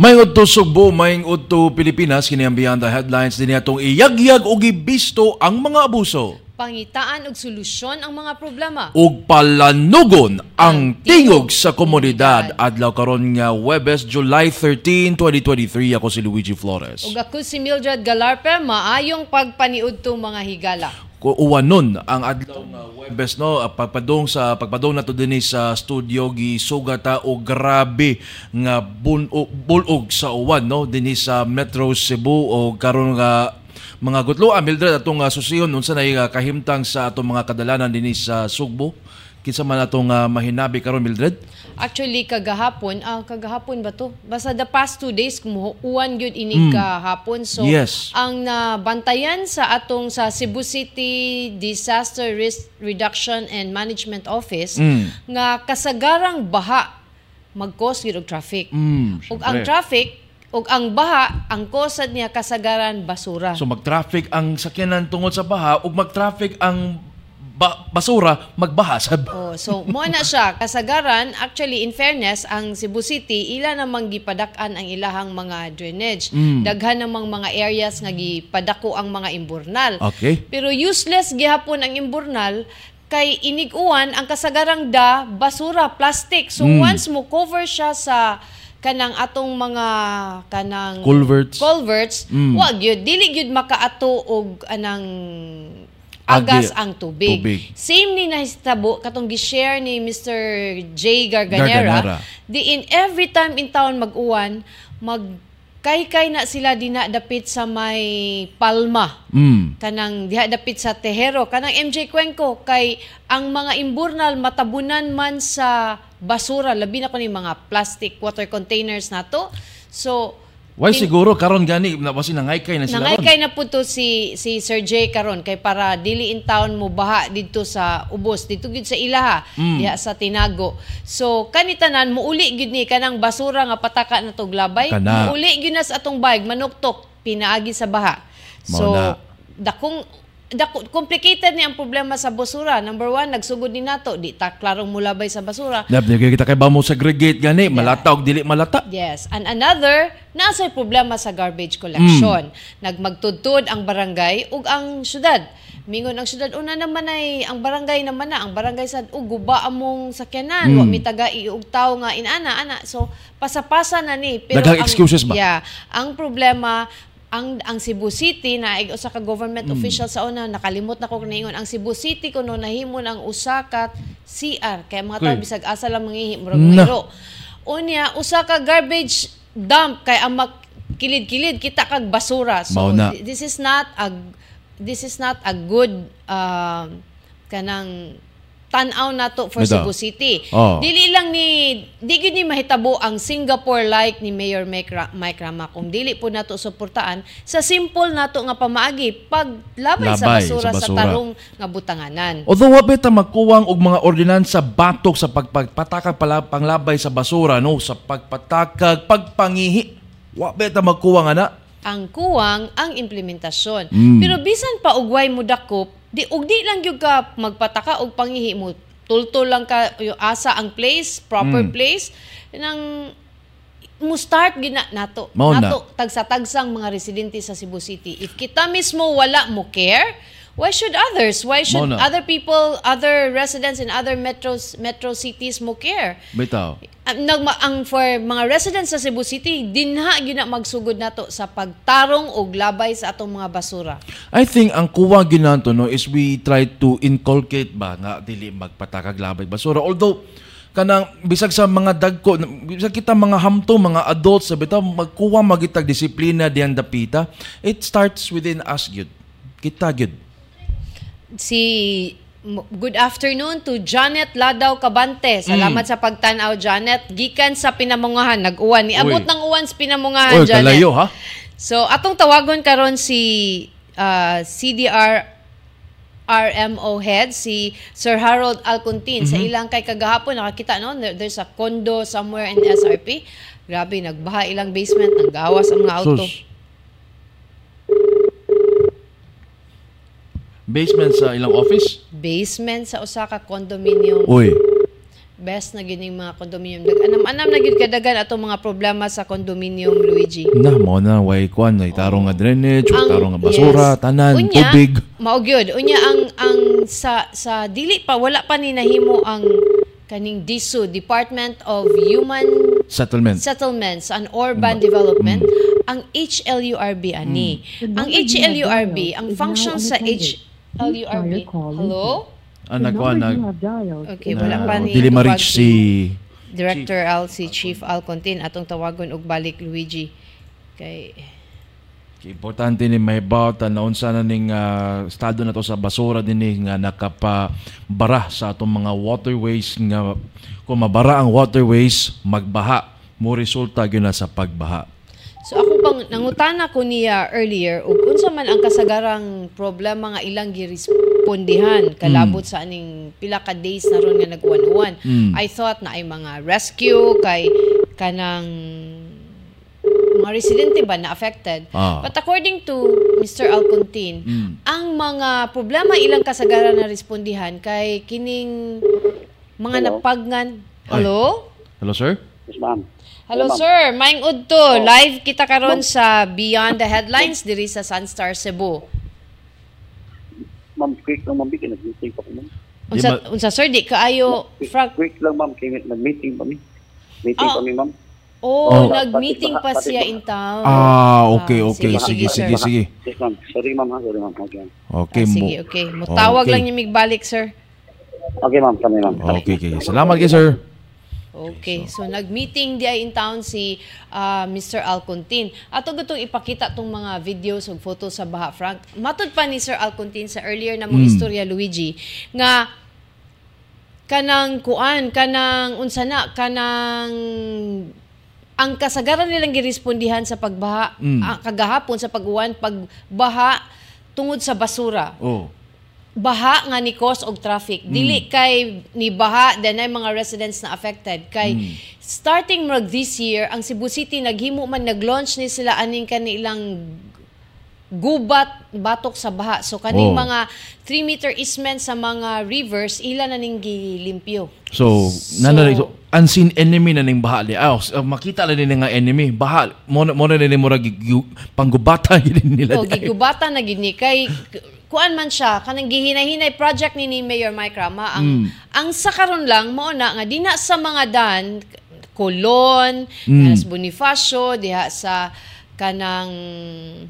May udto Sugbo, may udto Pilipinas, kini ang beyond the headlines din atong iyagyag o gibisto ang mga abuso Pangitaan og solusyon ang mga problema. ug palanugon ang tingog sa komunidad adlaw karon nga Webes, July 13, 2023 ako si Luigi Flores. Ug ako si Mildred Galarpe, maayong pagpaniudto mga higala. Uwanon ang adlaw nga Webes no? Ah, pagpadong sa pagpadong nato dinhi sa studio gi sugata o grabe nga bun o, bulog sa uwan no? Dinhi sa Metro Cebu o karon nga mga gutlo. Mildred atong uh, susiyon unsa na uh, kahimtang sa atong mga kadalanan dinhi sa Sugbo kinsa man atong uh, mahinabi karon Mildred Actually, kagahapon, ah, kagahapon ba to? Basta the past two days, kumuuan yun ini kahapon. So, Yes. ang nabantayan sa atong sa Cebu City Disaster Risk Reduction and Management Office, nga kasagarang baha mag-cause gyud og traffic. Mm, ug ang traffic, ug ang baha, ang kosad niya kasagaran basura. So mag-traffic ang sakyanan tungod sa baha ug mag-traffic ang ba- basura magbaha sa Oh, so mo na siya kasagaran actually in fairness ang Cebu City ila namang gipadak-an ang ilahang mga drainage. Daghan namang mga areas nga gipadako ang mga imburnal. Okay. Pero useless gihapon ang imburnal kay iniguan ang kasagarang da basura plastic. So once mo cover siya sa kanang atong mga kanang Culverts. culverts wa gyud dili gyud makaato og anang agas Agi- ang tubig. tubig. Same ni nahistabo katong gi-share ni Mr. J Garganera. Garganera. Di in every time in town mag-uwan, mag kay-kay na sila dina dapit sa may Palma. Mm. Kanang diha dapit sa Tejero, kanang MJ Cuenco kay ang mga imburnal matabunan man sa basura, labi na ko ni mga plastic water containers nato. So Why in- siguro karon gani na basi nangaykay na sila Nangay kay na po to si si Sir J karon kay para dili in town mo baha dito sa ubos dito gid sa ilaha Mm. diha sa Tinago. So kanitanan muuli gid ni kanang basura nga pataka na to glabay. Kana. Muuli gid na sa atong bayag manuktok pinaagi sa baha. So Mao na. dakong dako complicated ni ang problema sa basura. Number one, nagsugod ni nato di ta klarong mulabay sa basura. Dab di kita kay ba mo segregate gani malata og dili malata. Yes. And another, nasa problema sa garbage collection. Mm. Nagmagtudtod ang barangay ug ang syudad. Mingon ang syudad una naman ay ang barangay naman na ang barangay sad ug guba among sakyanan Mm. wa mi taga iug tawo nga inana ana so pasapasa na ni Daghang ang- excuses ba? Yeah. Ang problema ang ang Cebu City na usa ka government Mm. official sa una nakalimot na ko ningon ang Cebu City kuno nahimo ang usa ka CR kay mga tao bisag asa lang mangihi murag. Unya, usa ka garbage dump kay ang kilid-kilid kita kag basura. So na. thi- this is not a this is not a good um, kanang tan-aw nato for Bitaw. Cebu City. Oh. Dili lang ni di gyud ni mahitabo ang Singapore like ni Mayor Mike, Ra- Mike Rama kung dili po nato suportaan sa simple nato nga pamaagi paglabay sa Labay basura sa sa, basura. tarong nga butanganan. Although wa beta magkuwang og mga ordinansa batok sa pagpatakag pala panglabay sa basura no sa pagpatakag pagpangihi. Wa beta magkuwang ana. Ang kuwang ang implementasyon. Mm. Pero bisan pa ugway mo dakop, di ug di lang gyud ka magpataka og pangihi mo. Tultol lang ka yung asa ang place, proper Mm. place nang mo start gina nato. Mao na. nato tagsa-tagsang mga residente sa Cebu City. If kita mismo wala mo care, why should others? Why should Mao na. other people, other residents in other metros metro cities mo care? Bitaw. Nagma- ang for mga residents sa Cebu City, dinha gyud na magsugod nato sa pagtarong og labay sa atong mga basura. I think ang kuwang ginanto no is we try to inculcate ba nga dili magpatakag labay basura. Although kanang bisag sa mga dagko bisag kita mga hamto mga adults sa bitaw magkuwang magitag disiplina diyan dapita it starts within us gyud kita gyud Si Good afternoon to Janet Ladaw Cabante. Salamat sa pagtan-aw Janet. Gikan sa pinamungahan nag-uwan ni abot Uy. ng uwan sa pinamungahan oy Janet. kalayo ha So atong tawagon karon si ah, CDR RMO head si Sir Harold Alcontin sa ilang kay kagahapon nakakita no there- there's a condo somewhere in SRP grabe nagbaha ilang basement naggawas ang mga auto Sus. Basement sa ilang office basement sa usa ka condominium Uy. best na gining mga condominium. Dag anam-anam na gid kadagan atong mga problema sa condominium Luigi. Na mo na way kwan ay tarong nga drainage, Ang- tarong nga basura, yes. tanan, Unya, tubig. Mao gyud. Unya ang ang sa sa dili pa wala pa ni nahimo ang kaning DISU Department of Human Settlement. Settlements and Urban Development ang HLURB ani. Ang HLURB, ang function sa HLURB. Hello? Ang nagkuhan nag Okay, wala pa ni dili ma-reach si Director Al si Chief Alcontin atong tawagon og balik Luigi. Kay Importante ni may bawat na unsa na ning ah, estado na to sa basura dinhi nga nakapabara sa atong mga waterways nga kung mabara ang waterways magbaha mo resulta gyud na sa pagbaha. So ako pang nangutana ko niya earlier ug unsa man ang kasagarang problema nga ilang girespondihan kalabot sa aning pila ka days na ron nga nagwan-uwan. Mm. I thought na ay mga rescue kay kanang mga residente ba na affected. Ah. But according to Mr. Alcontin, Mm. ang mga problema ilang kasagaran na respondihan kay kining mga Hello? napagngan. Ay. Hello? Hello sir? Yes, ma'am. Hello ma'am. sir, maing udto. Live kita karon sa Beyond the Headlines diri sa Sunstar Cebu. Ma'am, quick lang, ma'am. Bigyan, nag-meeting pa ko, ma'am. Unsa ma- unsa sir di kaayo Quick, Frank. quick lang, ma'am. Kaya nag-meeting pa mi. Meeting Ah. pa mi, ma'am. Oh, Oh. nag-meeting pa siya in town. Ah, okay, okay. sige, Sige, sige, sige. Sorry, ma'am. ha? Sorry, ma'am. Okay, Okay Ah, mo. sige, okay. Mutawag Okay. lang niyo migbalik, sir. okay ma'am. Kami, ma'am. Okay, okay. Salamat kay sir. Okay, so nag-meeting di in town si ah, Mr. Alcontin. Ato gutong ipakita tong mga videos ug photos sa Baha Frank. Matud pa ni Sir Alcontin sa earlier na mong Mm. istorya Luigi nga kanang kuan kanang unsa na kanang ang kasagaran nilang girespondihan sa pagbaha Mm. ah, kagahapon sa pag-uwan pagbaha tungod sa basura Oh. Baha nga ni cause og traffic dili kay ni baha then ay mga residents na affected kay starting mag this year ang Cebu City naghimo man nag-launch ni sila aning kanilang gubat batok sa baha so kaning Oh. mga 3 meter easement sa mga rivers ila na ning gilimpyo So, nana so, unseen enemy na ning baha di. Ah, ah, makita lang nila nga enemy. Baha mo na- mo na nila mura gi- panggubata yun nila. o di. gigubata na gid ni kay kuan man siya kanang gihinay-hinay project ni, ni Mayor Mike Rama ang ang sa karon lang mao na nga dina sa mga dan Colon, mm. sa Bonifacio, diha sa kanang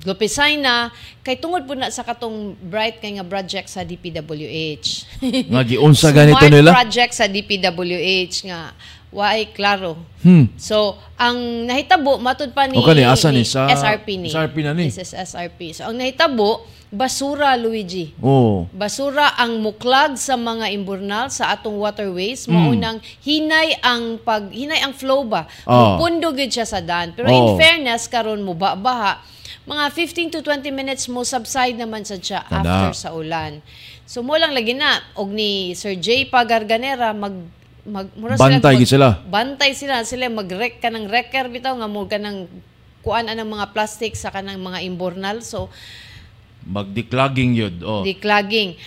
Lopesaina kay tungod po na sa katong bright kay nga project sa DPWH. Nga giunsa ganito Smart nila? project sa DPWH nga waay klaro. Hmm. So, ang nahitabo matud pa ni, O kani, asa ni? Sa- SRP ni. SRP na ni? This is SRP. So, ang nahitabo, basura, Luigi. Oh. Basura ang muklag sa mga imburnal sa atong waterways. Mm. Maunang hinay ang pag hinay ang flow ba. Oh. Mupundo gid siya sa daan. Pero Oh. in fairness karon mo baha mga 15 to 20 minutes mo subside naman sa siya Tada. after sa ulan. So mo lang lagi na og ni Sir J Pagarganera mag mag mura Bantay gid sila. Bantay sila sila mag-rek ka ng wrecker bitaw nga mo ka ng kuan anang mga plastic sa kanang mga imburnal. So Magdeclogging yun. Oh. declogging.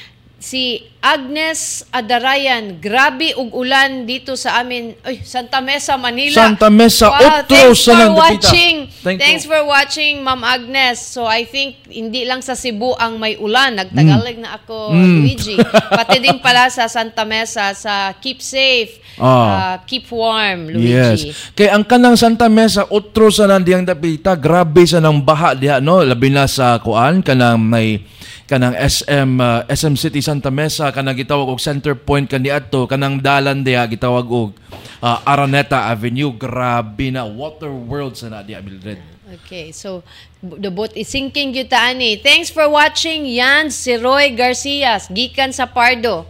Si Agnes Adarayan, grabe ug ulan dito sa amin, oy, Santa Mesa, Manila. Santa Mesa, wow, Otro thanks for watching. Thank thanks you. for watching, Ma'am Agnes. So I think hindi lang sa Cebu ang may ulan, nagtagalig na ako, Mm. Luigi. Pati din pala sa Santa Mesa sa keep safe, uh, Ah. keep warm, Luigi. Yes. Kay ang kanang Santa Mesa utro sa nandiyang dapita, grabe sa nang baha diha no, labi na sa kuan kanang may kanang SM uh, SM City Santa Mesa kanang gitawag og center point kaniadto kanang dalan diha gitawag og uh, Araneta Avenue grabe na water world sa na diha Mildred. Okay, so the boat is sinking gyud ta ani. Thanks for watching. Yan si Roy Garcia, gikan sa Pardo.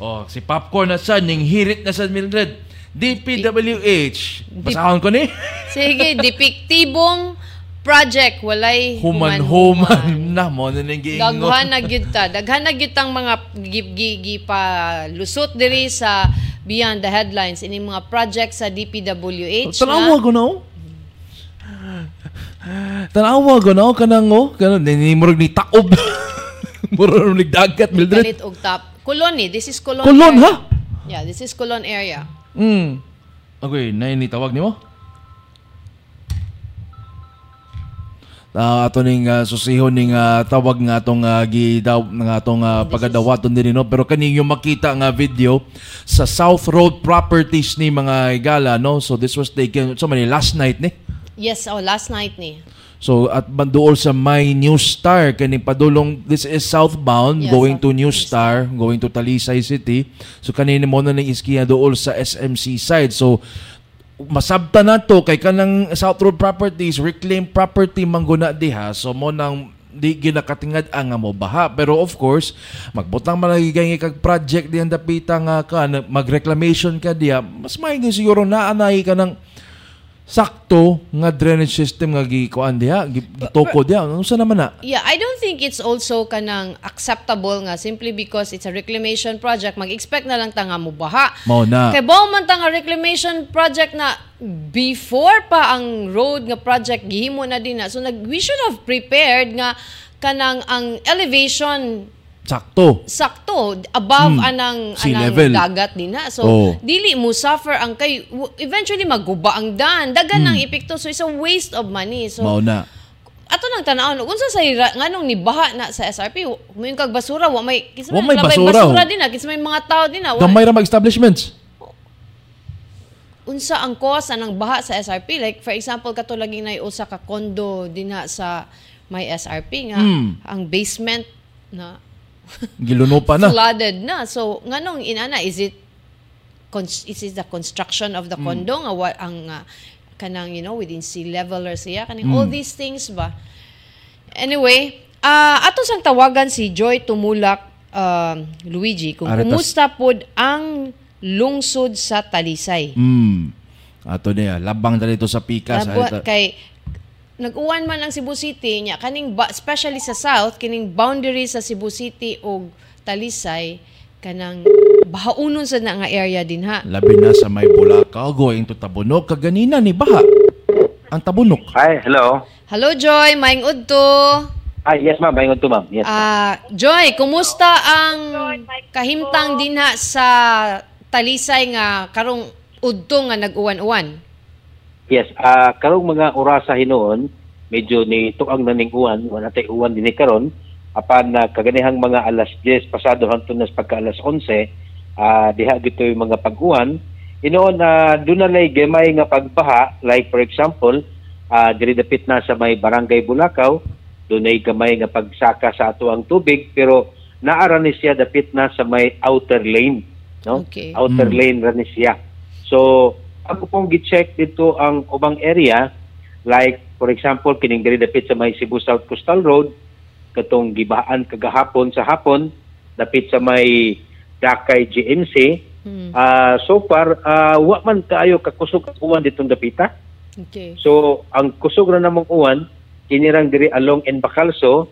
Oh, si Popcorn na sa ning hirit na sa Mildred. DPWH. Basahon ko ni. Sige, depektibong project walay Human-human na mo na ning giingon. Daghan na gyud ta. Daghan na gyud tang mga gi, gi, gi pa lusot diri sa Beyond the Headlines ini mga project sa DPWH. Tanawa ko na oh. Tanawa ko na oh, kanang oh. Kanang ni murag ni taob. murag ni dagat Mildred. Kalit og top. Colon ni, this is. Colon, area. ha? Yeah, this is Colon area. Mm. Okay, na ni tawag nimo? Uh, ato ning uh, susihon ning uh, tawag nga atong uh, gidaw nga atong uh, pagadawaton din no pero kani yung makita nga video sa South Road Properties ni mga igala no so this was taken so many last night ni Yes, oh, last night ni. So at banduol sa My New Star kani padulong this is southbound Yeah, going to New Star going to Talisay City. So kanini mo na ning iskiya dool sa SMC side. So masabta na to kay kanang South Road Properties reclaimed property mangguna diha. So mo nang di ginakatingad ang mo baha pero of course magbutang malagigay kag project diyan dapita nga ka na- mag-reclamation ka diya mas maigi siguro na anay ka ng sakto nga drainage system nga gikuan diha gi- gitoko diha unsa naman na Yeah, I don't think it's also kanang acceptable nga simply because it's a reclamation project. Mag-expect na lang ta nga mo baha. mao na Kay bao man ta nga reclamation project na before pa ang road nga project gihimo na din na. So nag we should have prepared nga kanang ang elevation sakto sakto above Hmm. anang Sea anang level. dagat din na. So Oh. dili mo suffer ang kay eventually maguba ang daan. Dagan ng epekto so it's a waste of money. So Hmm. mao na ato nang tanawon unsa sa ira- nganong nibaha na sa SRP yung kag basura wa may kinsa may may basura, basura oh. din na kinsa may mga tao din na wa- ra mga establishments unsa ang cause anang baha sa SRP like for example kato lagi na usa ka condo dinha sa may SRP nga Mm. ang basement na giluno pa na flooded na so nganong inana is it is it the construction of the Hmm. condo nga what ang ah, kanang you know within sea level or siya kaning all Hmm. these things ba anyway ah ato sang tawagan si Joy Tumulak um, Luigi kung Aritas. kumusta pod ang lungsod sa Talisay mm ato niya labang dali to sa pikas Labo- kay nag-uwan man ang Cebu City nya kaning ba, especially sa south kining boundary sa Cebu City ug Talisay kanang bahaunon sa na nga area din ha. labi na sa may Bulacau going to Tabunok kaganina ni baha ang Tabunok Hi, hello. Hello Joy, maing udto. Ah, yes ma'am, bayon to ma'am. Yes. Ah, Joy, kumusta ang kahimtang dinha sa Talisay nga karong udto nga nag-uwan-uwan? Yes, ah karong mga orasa hinoon, medyo ni tuang na ning uwan, wala tay uwan dinhi karon. Apan na kaganihang mga alas 10 pasado hangtod nas pagka alas 11, ah diha dito yung mga pag-uwan. Hinoon na doon na lay gamay nga pagbaha, like for example, ah diri dapit na sa may Barangay Bulacau, doon ay gamay nga pagsaka sa ato ang tubig pero naara ni siya dapit na sa may outer lane, no? Okay. Outer Mm. lane ra ni siya. So, ako pong gi-check dito ang ubang area, like, for example, kining diri dapit sa may Cebu South Coastal Road, katong gibaan kagahapon sa hapon, dapit sa may Dakay GMC, Hmm. ah so far, ah wa man kaayo kakusog ang uwan ditong dapita. Okay. So, ang kusog na namang uwan, kinirang diri along en Bacalso,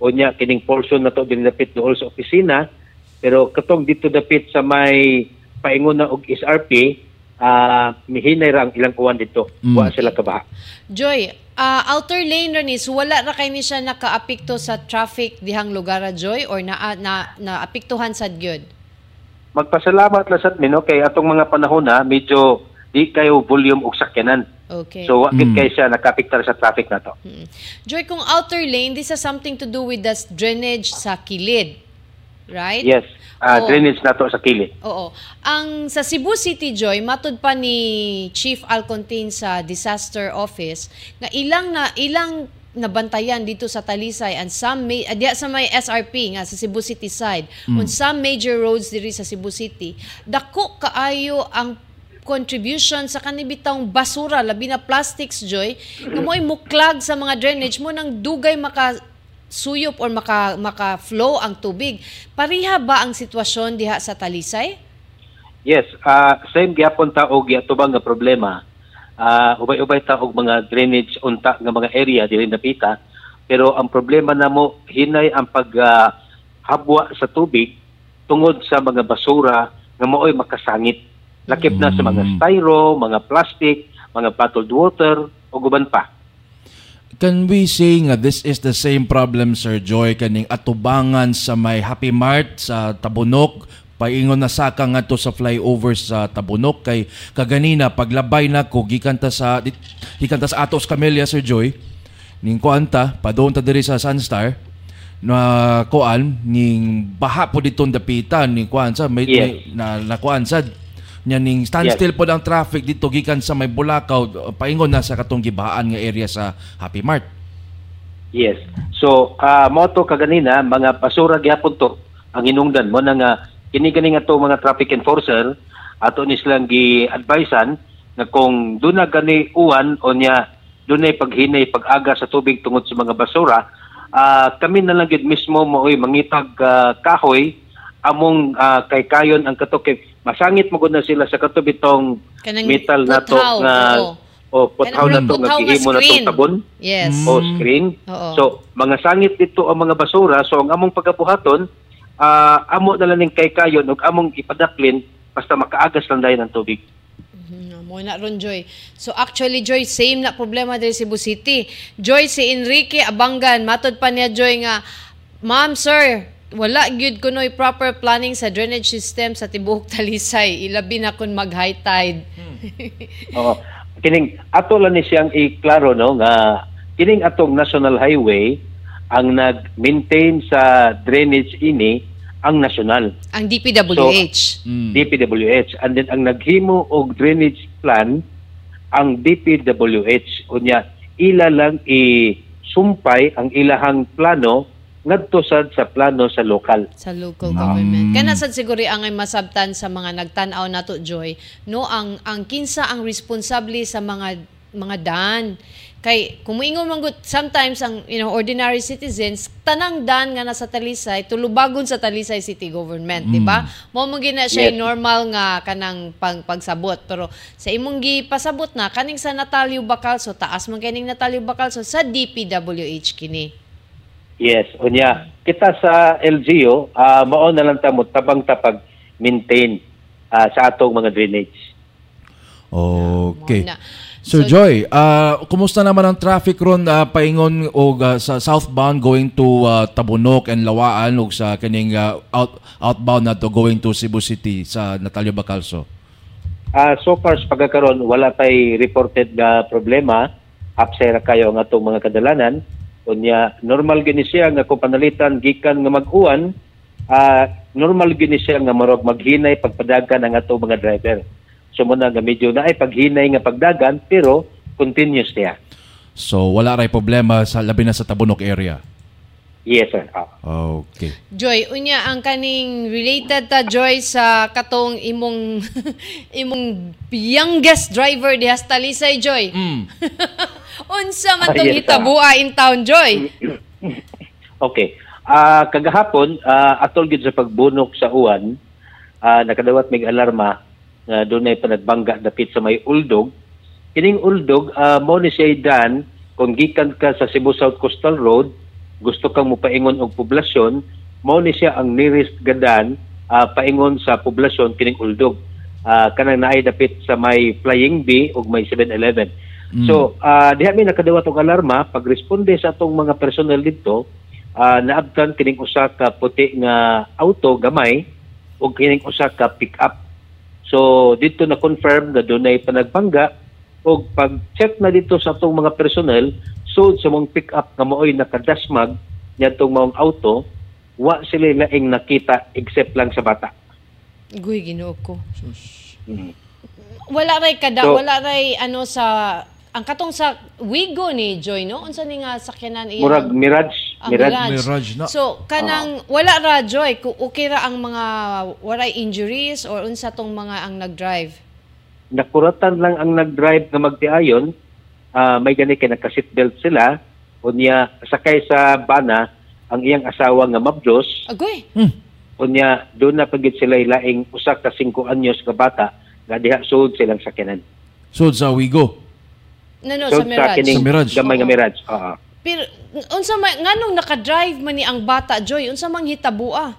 o niya, kining portion na to diri dapit dool sa opisina, pero katong dito dapit sa may paingon na og SRP, ah mihinay ra ang ilang uwan dito. Mm. Wa sila kabaha. Joy, ah, outer lane ra ni so wala ra kay ni siya nakaapekto sa traffic dihang lugar ra, Joy or na na naapektuhan sad gyud. Magpasalamat la sad mi no kay atong mga panahon na medyo di kayo volume og sakyanan. Okay. So wa gid Mm. kay siya nakapiktar sa traffic na to. Mm. Joy, kung outer lane, this has something to do with the drainage sa kilid. Right? Yes. Ah Oo. drainage na to sa kilid. Oo. Ang sa Cebu City, Joy, matud pa ni Chief Alcontin sa Disaster Office, na ilang na ilang nabantayan dito sa Talisay and some may adya sa may SRP nga sa Cebu City side on some major roads diri sa Cebu City dako kaayo ang contribution sa kanibitang basura labi na plastics joy nga mo'y muklag sa mga drainage mo nang dugay maka suyop or maka maka flow ang tubig pariha ba ang sitwasyon diha sa Talisay Yes, ah same gyapon ta og giatubang nga problema. Ah ubay-ubay ta og mga drainage unta nga mga area dili napita. Pero ang problema namo hinay ang pag ah, habwa sa tubig tungod sa mga basura nga mooy makasangit. Lakip na sa mga Mm. styro, mga plastic, mga bottled water ug uban pa. Can we say nga this is the same problem Sir Joy kaning atubangan sa may Happy Mart sa Tabunok? Paingon na saka nga to sa flyover sa Tabunok. Kay kaganina paglabay na ko gikan ta sa gikan ta sa Atos Camellia Sir Joy. Ning kuanta padung ta diri sa Sunstar. Na kuan ning baha po ditong dapitan ning kuan sa may, Yes. may- na na kuan sa nya ning standstill po ang traffic dito gikan sa may Bulacau paingon na sa katong gibahaan nga area sa Happy Mart. Yes. So, uh, moto kaganina, mga basura gyapon to ang hinungdan mo na nga kini gani nga to mga traffic enforcer ato ni silang gi-advisean nga kung doon na gani uwan o niya doon ay paghinay pag-aga sa tubig tungod sa mga basura, ah, kami na lang gid mismo mo oy mangitag ah, kahoy among ah, kay kayon ang katok masangit mo na sila sa katubitong Kanang metal na to nga o puthaw na to nga gihimo na tong tabon Yes. O screen. Oo. So, mga sangit dito ang mga basura. So, ang among pagkabuhaton, ah, amo na lang ning kay kayon ug among ipadaplin basta makaagas lang dahil ng tubig. Mhm, Mo na ron Joy. So actually Joy same na problema diri Cebu City. Joy si Enrique Abangan matod pa niya Joy nga Ma'am sir, wala gyud kunoy proper planning sa drainage system sa tibuok Talisay. Ilabi na kun mag high tide. Oo. Kining ato lang ni siyang iklaro no nga kining atong national highway ang nag-maintain sa drainage ini ang national. Ang DPWH. Mm. DPWH and then ang naghimo og drainage plan ang DPWH unya ila lang i-sumpay ang ilahang plano ngadto sad sa plano sa lokal. sa local government. Kana sad siguro ang ay masabtan sa mga nagtan-aw nato Joy, no ang ang kinsa ang responsable sa mga mga dan. Kay kung moingon man gud sometimes ang you know ordinary citizens tanang dan nga nasa Talisay tulubagon sa Talisay City Government, di ba? Mo mo gina siya Yes. normal nga kanang pang pagsabot pero sa imong gipasabot na kaning sa Natalio Bacalso taas man kining Natalio Bacalso sa DPWH kini. Yes, unya kita sa LGU ah mao na lang ta mo tabang-tapag maintain ah, sa atong mga drainage. Okay. Na. Sir So, Joy, ah, kumusta naman ang traffic ron ah, paingon o ah, sa southbound going to ah, Tabunok and Lawaan ug sa kining ah, out, outbound na to going to Cebu City sa Natalio Bacalso? Ah so far sa pagkakaroon wala tay reported nga problema upsera kayo ang atong mga kadalanan. Unya normal gini siya nga kung panalitan gikan nga mag-uwan, ah normal gini siya nga marog maghinay pagpadagan ang atong mga driver. So muna nga medyo na ay paghinay nga pagdagan pero continuous niya. So wala ray problema sa labi na sa Tabunok area. Yes sir. Ah. Okay. Joy, unya ang kaning related ta Joy sa katong imong imong youngest driver di Talisay Joy. Mm. Unsa man tong yes, hitabua in town Joy? Okay. Ah kagahapon ah, atol gid sa pagbunok sa uwan, ah, nakadawat mig alarma nga dunay panagbangga dapit sa may uldog. Kining uldog ah, mo ni siya dan kung gikan ka sa Cebu South Coastal Road, gusto kang mopaingon og poblasyon, mo ni siya ang nearest gadan ah, paingon sa poblasyon kining uldog. Ah, kanang naay dapit sa may Flying B ug may 7-Eleven. So, ah diha mi nakadawat og alarma pag responde sa atong mga personnel dito, ah naabtan kining usa ka puti nga auto gamay ug kining usa ka pick-up. So, dito na confirm nga dunay panagbangga ug pag-check na dito sa atong mga personnel, so sa mong pick-up nga maoy nakadasmag niyadtong maong auto, wa sila laing nakita except lang sa bata. Guy ginoo ko. Mm. Wala ray kada, So- wala ray ano sa ang katong sa Wigo ni Joy no unsa ni nga sakyanan iya Murag Mirage, Ah, Mirage. Mirage. Mirage na. So kanang wala ra Joy kung okay ra ang mga waray injuries or unsa tong mga ang nag-drive. nakuratan lang ang nag-drive nga magtiayon, ah, may gani kay naka-seatbelt sila, unya sakay sa bana ang iyang asawa nga mabdos, Agoy. unya doon na pagit sila ilaing usa ka 5 anyos ka bata nga diha sud silang sakyanan. So sa Wigo. No, no, So sa Mirage. kining Sa Mirage. gamay nga. Mirage. Oo. Pero unsa may nganong naka-drive man ni ang bata Joy? Unsa mang hitabua?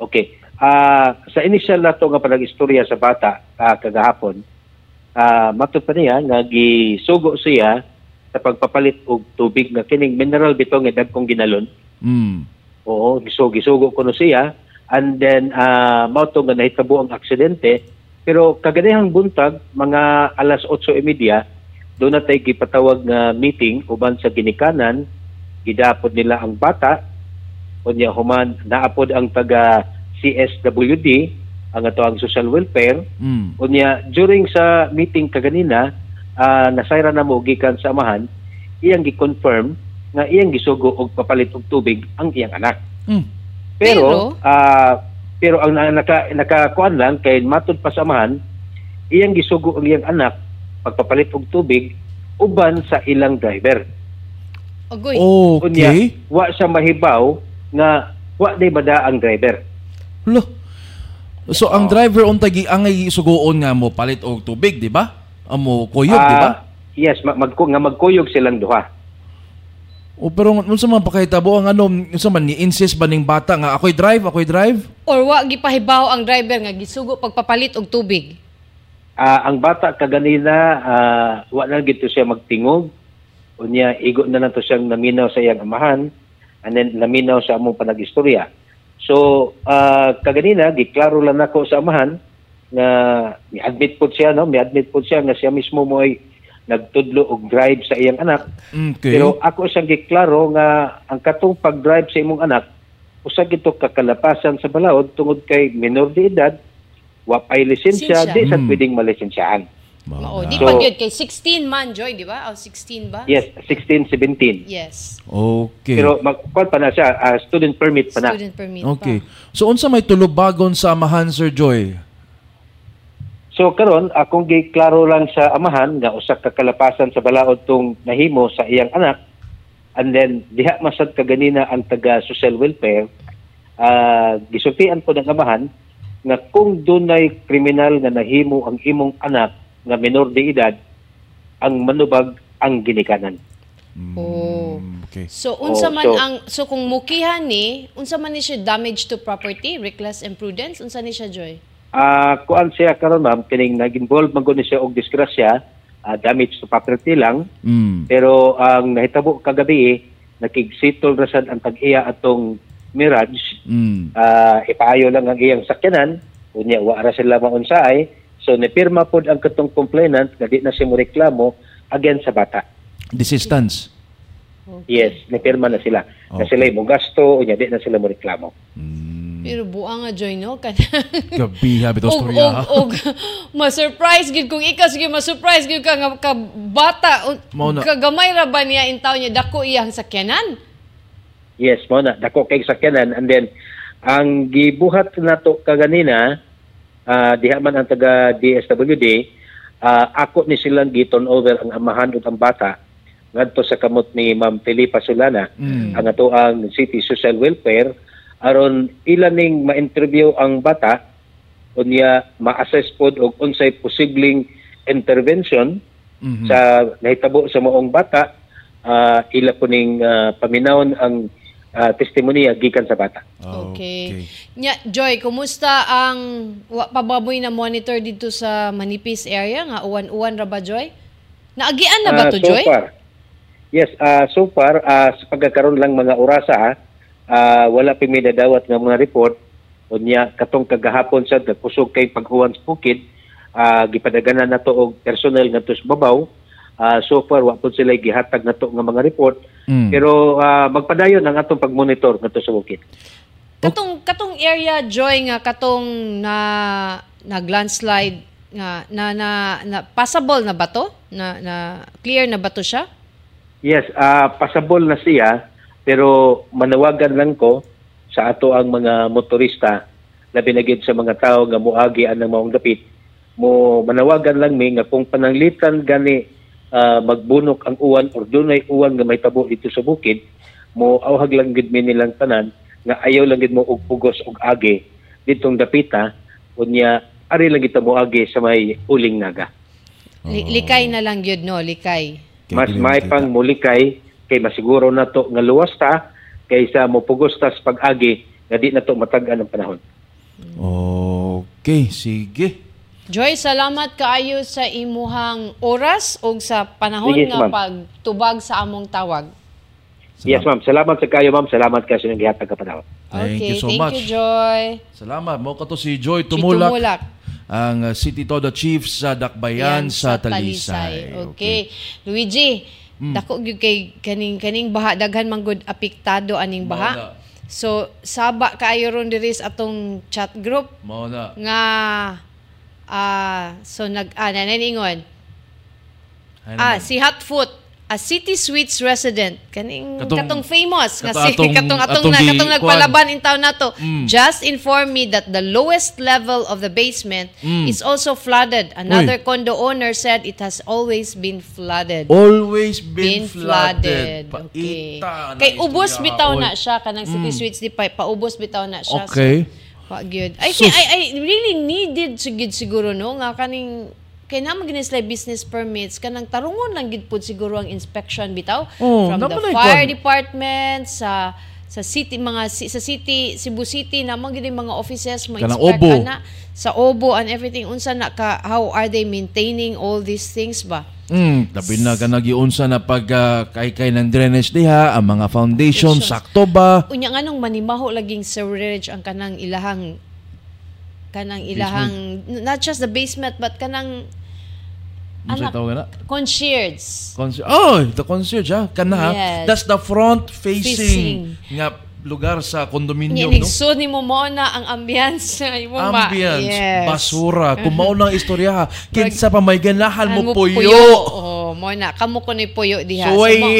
Okay. Ah, sa initial na to nga panag-istorya sa bata ah, kagahapon, ah matud pa niya nga gisugo siya sa pagpapalit og tubig nga kining mineral bitaw nga dagkong ginalon. Mm. Oo, giso gisugo ko no siya and then uh, mao to nga nahitabo ang aksidente pero kaganihang buntag mga alas 8:30 doon na tayo gipatawag nga meeting uban sa ginikanan gidapod nila ang bata unya human naapod ang taga CSWD ang ato ang social welfare Mm. unya during sa meeting kaganina uh, nasayra na mo gikan sa amahan iyang gi-confirm nga iyang gisugo og papalit og tubig ang iyang anak Mm. pero Pero? ah, pero ang na- naka nakakuan lang kay matud pa sa amahan iyang gisugo ang iyang anak pagpapalit og tubig uban sa ilang driver Agoy. unya Okay. wa siya mahibaw nga wa day bada ang driver Lo. So ang driver untay gi angay sugoon nga mo palit og tubig, di ba? Amo kuyog, di ba? Ah, yes mag, magku- nga magkuyog silang duha O pero unsa man pakahitabo ang ano, unsa man ni insist ba ning bata nga ako'y drive, ako'y drive? Or wa gipahibaw ang driver nga gisugo pagpapalit og tubig. Ah, ang bata kaganina ah, wa na gito siya magtingog. Unya igo na nato siyang naminaw sa iyang amahan and then naminaw sa among panag-istorya. So ah, kaganina giklaro lang nako sa amahan nga mi-admit po siya no? Mi-admit po siya nga siya mismo mo ay nagtudlo og drive sa iyang anak. Okay. pero ako siyang giklaro nga ang katong pag-drive sa imong anak usa gito kakalapasan sa balaod tungod kay minor de edad wa pay lisensya Lisensya. di sa Mm. pwedeng malisensyahan Mao, di So- pa gyud kay 16 man Joy, di ba? O 16 ba? Yes, 16, 17. Yes. Okay. Pero magkuhan pa na siya, ah, student permit pa na. Student permit okay. pa. So unsa may tulubagon sa amahan Sir Joy? So karon akong giklaro lang sa amahan nga usa ka kalapasan sa balaod tong nahimo sa iyang anak. And then diha masad kaganina ang taga social welfare ah gisultian po ng amahan nga kung dunay kriminal nga nahimo ang imong anak nga minor de edad ang manubag ang ginikanan. Oh. Mm, Okay. So unsa Oh, man so- ang so kung mukihan ni, unsa man ni siya damage to property, reckless imprudence, unsa ni siya Joy? Ah, kuan siya karon ma'am kining nag-involve man ni siya og disgrasya, ah, damage to property lang. Mm. Pero ang nahitabo kagabi, nakigsitol rasad ang tag-iya atong Mirage. Mm. Ah, ipaayo lang ang iyang sakyanan, unya wa ra sila maunsaay. So nipirma pod ang katong complainant nga di na siya mo reklamo against sa bata. Desistance. Yes, nipirma na sila. Na Okay. sila mo gasto, unya di na sila mo reklamo. Mm. Pero buang nga Joy no kan. Gabi habi to og storya. og og ma-surprise gid kung ikaw sige ma-surprise gid ka nga ka bata Mao na. kagamay ra ba niya intaw niya dako iyang sakyanan. Yes, mo na dako kay sakyanan and then ang gibuhat nato kaganina ah diha man ang taga DSWD ah, ako ni silang giton over ang amahan ug ang bata ngadto sa kamot ni Ma'am Felipa Solana Mm. ang ato ang City Social Welfare aron ilan ning ma-interview ang bata unya ma-assess pod og unsay posibleng intervention Mhm. sa nahitabo sa moong bata ah, ila po ning ah, paminawon ang ah, testimonya gikan sa bata. Okay. Nya Joy, kumusta ang wa pa baboy na monitor dito sa Manipis area nga uwan-uwan ra ba Joy? Naagian na ba Ah, to so Joy? Far, yes, ah, so far ah, sa pagkakaroon lang mga orasa ah, wala pa may dadawat nga mga report unya katong kagahapon sa nagkusog kay pag-uwan sa bukid ah, gipadaganan nato og personal ngadto sa babaw Ah, so far wa pod sila gihatag nato nga mga report Mm. pero ah, magpadayon ang atong pagmonitor ngadto sa bukid. Katong katong area Joy nga katong na nag-landslide nga na, na na passable na ba to? Na na clear na ba to siya? Yes, ah pasabol na siya pero manawagan lang ko sa ato ang mga motorista labi na gid sa mga tao nga moagi ang maong dapit mo manawagan lang mi nga kung pananglitan gani ah, magbunok ang uwan or dunay uwan nga may tabo dito sa bukid mo awhag lang gid mi nilang tanan nga ayaw lang gid mo og pugos og agi ditong dapita unya ari lang kita mo agi sa may uling naga Li- likay na lang gyud no, likay. Mas may pang mulikay kay masiguro na to nga luwas ta kaysa mo pugos ta sa pag-agi nga di na to matag-an ang panahon. Okay, sige. Joy, salamat kaayo sa imuhang oras o sa panahon Sige, nga ma'am. pagtubag sa among tawag. Yes ma'am, salamat sa kayo ma'am, salamat kayo sa inyong gihatag ka panahon. Thank okay, you so thank much. you, Joy. Salamat. Mo ka to si Joy Si Tumulak. Tumulak. Ang City Todo Chief sa Dakbayan Yan, sa Talisay. Okay. Luigi, Hmm. dako gyud kay kaning kaning baha daghan man gud apektado aning baha. na. So saba kaayo ron diri sa atong chat group Mao na. nga ah so nag ah nananingon. Ah, si Hotfoot, a City Suites resident, kaning Katong- katong, famous nga si atong- katong atong, atong na, katong nagpalaban in town nato. Mm. Just inform me that the lowest level of the basement Mm. is also flooded. Another condo owner said it has always been flooded. Always been, been flooded. Okay. Paita na Kay ubos bitaw. Mm. na siya kanang City Suites di pa paubos bitaw na siya. Okay. So, wa gyud. I think I, I really needed sigid siguro no nga kaning kay naman gini sila business permits kanang tarungon lang gid pud siguro ang inspection bitaw Oh, from the ay fire kwan. department sa sa city mga sa city Cebu City namang gid mga offices mo Kanang inspect Obo. ana sa Obo and everything unsa na ka how are they maintaining all these things ba Mm, tabi na ka nagiunsa na pag uh, kay-kay ng drainage diha, ang mga foundation, Foundation. sakto ba? unya nga nung manimaho laging sewerage ang kanang ilahang kanang ilahang not just the basement but kanang Ano tawag na? concierge Concierge. Oh, the concierge ha. Kana ha. Yes. That's the front facing, Facing. nga lugar sa Nya condominium, no? ni mo mo na ang ambience. Ambience, Yes. basura, kumao ng istorya ha. Kinsa pa may ganahan mo Ang puyo. Oh, mo na kamo ko ni puyo diha. Suway. So, mo,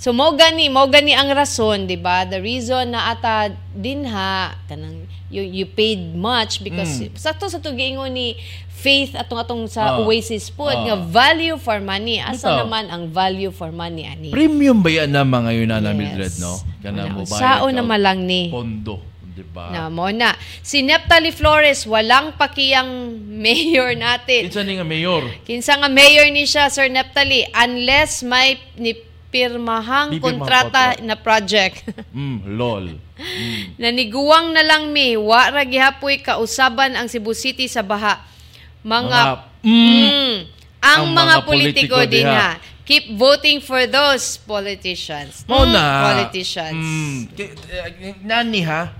so mo gani, mo gani ang rason, 'di ba? The reason na ata dinha kanang you, you paid much because sakto sa tugingon ni Faith atong atong sa. Ah. Oasis po Ah. nga value for money. Asa Bitaw. naman ang value for money ani? Premium ba yan na mga yun na Yes. Mildred, no? Kana mo ba? Sao naman lang ni. Pondo, di ba? Na mo na. Si Neptali Flores, walang pakiyang mayor natin. Kinsa ni nga mayor? Kinsa nga mayor ni siya, Sir Neptali, unless may ni pirmahang Bibirmahang kontrata kontrata. na project. Mm, lol. Mm. Naniguwang na lang mi, wa ra gihapoy kausaban ang Cebu City sa baha. Mga, Mga, mm, ang, ang mga, mga politiko, politiko din ha. Keep voting for those politicians. Mao Mm, na. Politicians. Mm, eh, nani ha?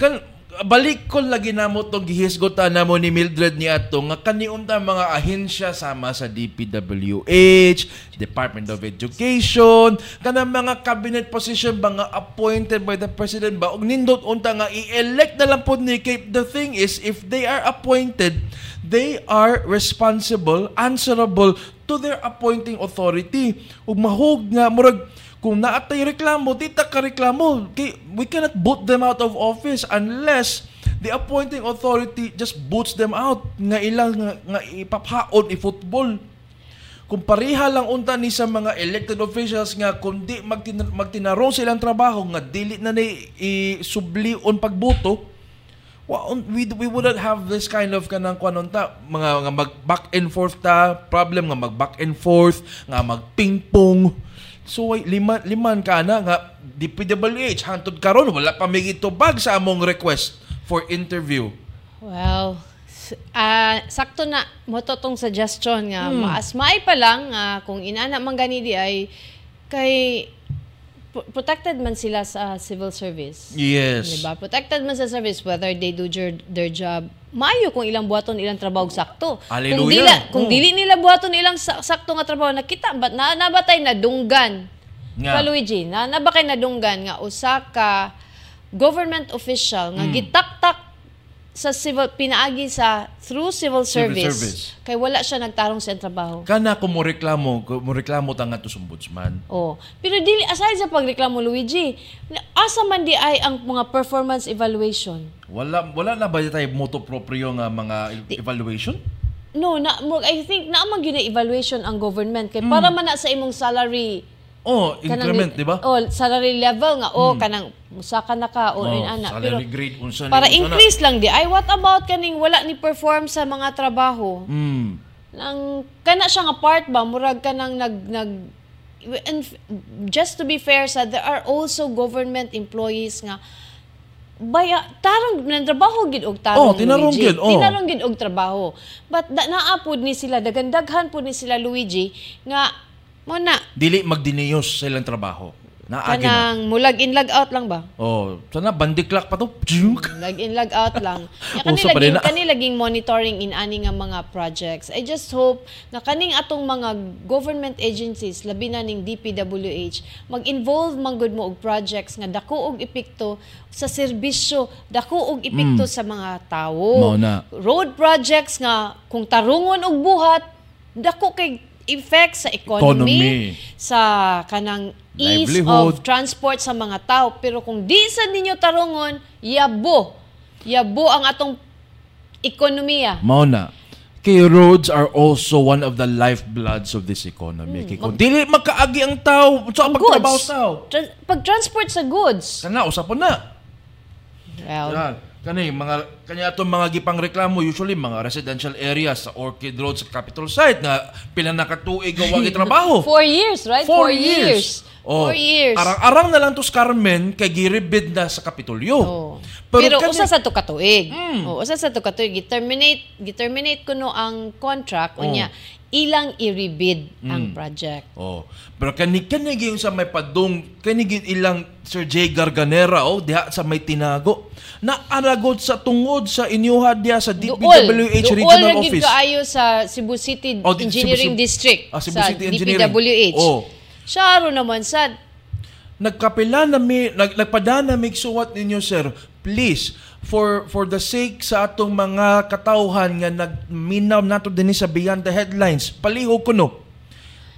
Kan balik ko lagi na mo tong gihisgotan na mo ni Mildred ni ato nga kaniunta mga ahensya sama sa DPWH, Department of Education, kanang mga cabinet position ba nga appointed by the president ba? Og nindot unta nga i-elect na lang pod ni kay the thing is if they are appointed they are responsible answerable to their appointing authority. Ug mahog nga murag kung naatay reklamo, dita ka reklamo. We cannot boot them out of office unless the appointing authority just boots them out. Nga ilang nga, nga ipaphaon i-football. Kung pareha lang unta ni sa mga elected officials nga kundi magtin magtinarong silang trabaho nga dili na ni isublion pagboto, un- we, we wouldn't have this kind of kanang kuan unta mga nga mag back and forth ta problem nga mag back and forth nga mag ping pong so wait, liman liman ka na nga DPWH hantod karon wala pa mig itubag sa among request for interview Well, ah sakto na mo to tong suggestion nga Hmm. maas maay pa lang nga kung inana man gani di ay kay pro- protected man sila sa civil service. yes Diba? Protected man sa service whether they do their, their job. Maayo kung ilang buhaton ilang trabaho sakto. Kung Hallelujah. dila, kung dili nila buhaton ilang sa- sakto nga trabaho nakita ba na nabatay na dunggan. Nga. Pa Luigi, na nabakay na dunggan nga usa ka government official nga Mm. gitaktak sa civil pinaagi sa through civil Civil service, service. kay wala siya nagtarong sa trabaho. kana ko mo reklamo mo reklamo ta nga to ombudsman Oh. Pero dili aside sa pagreklamo Luigi, asa man di ay ang mga performance evaluation? wala wala na ba tayo moto proprio nga mga evaluation No, na mo I think na man gyud evaluation ang government Mm. kay para man na sa imong salary oh increment di ba Oh, salary level nga oh kanang musa ka na ka o Oh, ana pero grade unsa para unsa na. increase lang di ay what about kaning wala ni perform sa mga trabaho mm. nang kana siya nga part ba murag ka nang nag nag and just to be fair sa there are also government employees nga baya tarong nandrabaho gid og tarong Oh, tinarong Luigi. gid, oh. tinarong gid og trabaho but da, naapod ni sila dagandaghan pud ni sila Luigi nga mo na dili magdiniyos sa ilang trabaho na. Kanang mulag in lag out lang ba? Oh, sana bandiklak pa to. Lag in lag out lang. Ya, kani Uso pa rin laging na. kani laging monitoring in ani nga mga projects. I just hope na kaning atong mga government agencies labi na ning DPWH mag-involve man gud mo og projects nga dako og epekto sa serbisyo, dako og epekto sa mga tawo. Mao na. Road projects nga kung tarungon og buhat dako kay effect sa economy, Economy. sa kanang ease of transport sa mga tao. Pero kung di sa ninyo tarungon, yabo. Yabo ang atong ekonomiya. Mao na. Kay roads are also one of the lifebloods of this economy. Kay kung dili makaagi ang tao, sa Ang pagtrabaho tao. Tran- pag-transport sa goods. Kana usapon na. Well. Kani mga kanya atong mga gipang reklamo usually mga residential areas sa Orchid Road sa Capitol site nga pila na katuig nga wagi trabaho. four years, right? Four years. Oh, Four years. Arang-arang na lang to sa Carmen kay giribid na sa Kapitolyo. Oh. Pero, kani- usa sa to katuig. Mm. Oh, usa sa to katuig gi-terminate, gi-terminate kuno ang contract Oh. unya ilang i-rebid ang Mm. project. Oh, pero kani kani gyud sa may padung kani gyud ilang Sir J Garganera oh diha sa may tinago na anagod sa tungod sa inyuha diha sa DPWH Duol Regional gid Office. kaayo sa Cebu City Oh, di- Engineering Cebu- District Ah, Cebu sa City Engineering. DPWH. Oh. Syaro naman sad. nagkapila na mi nag, nagpadana mig suwat ninyo sir please for for the sake sa atong mga katawhan nga nagminaw nato dinhi sa beyond the headlines palihog kuno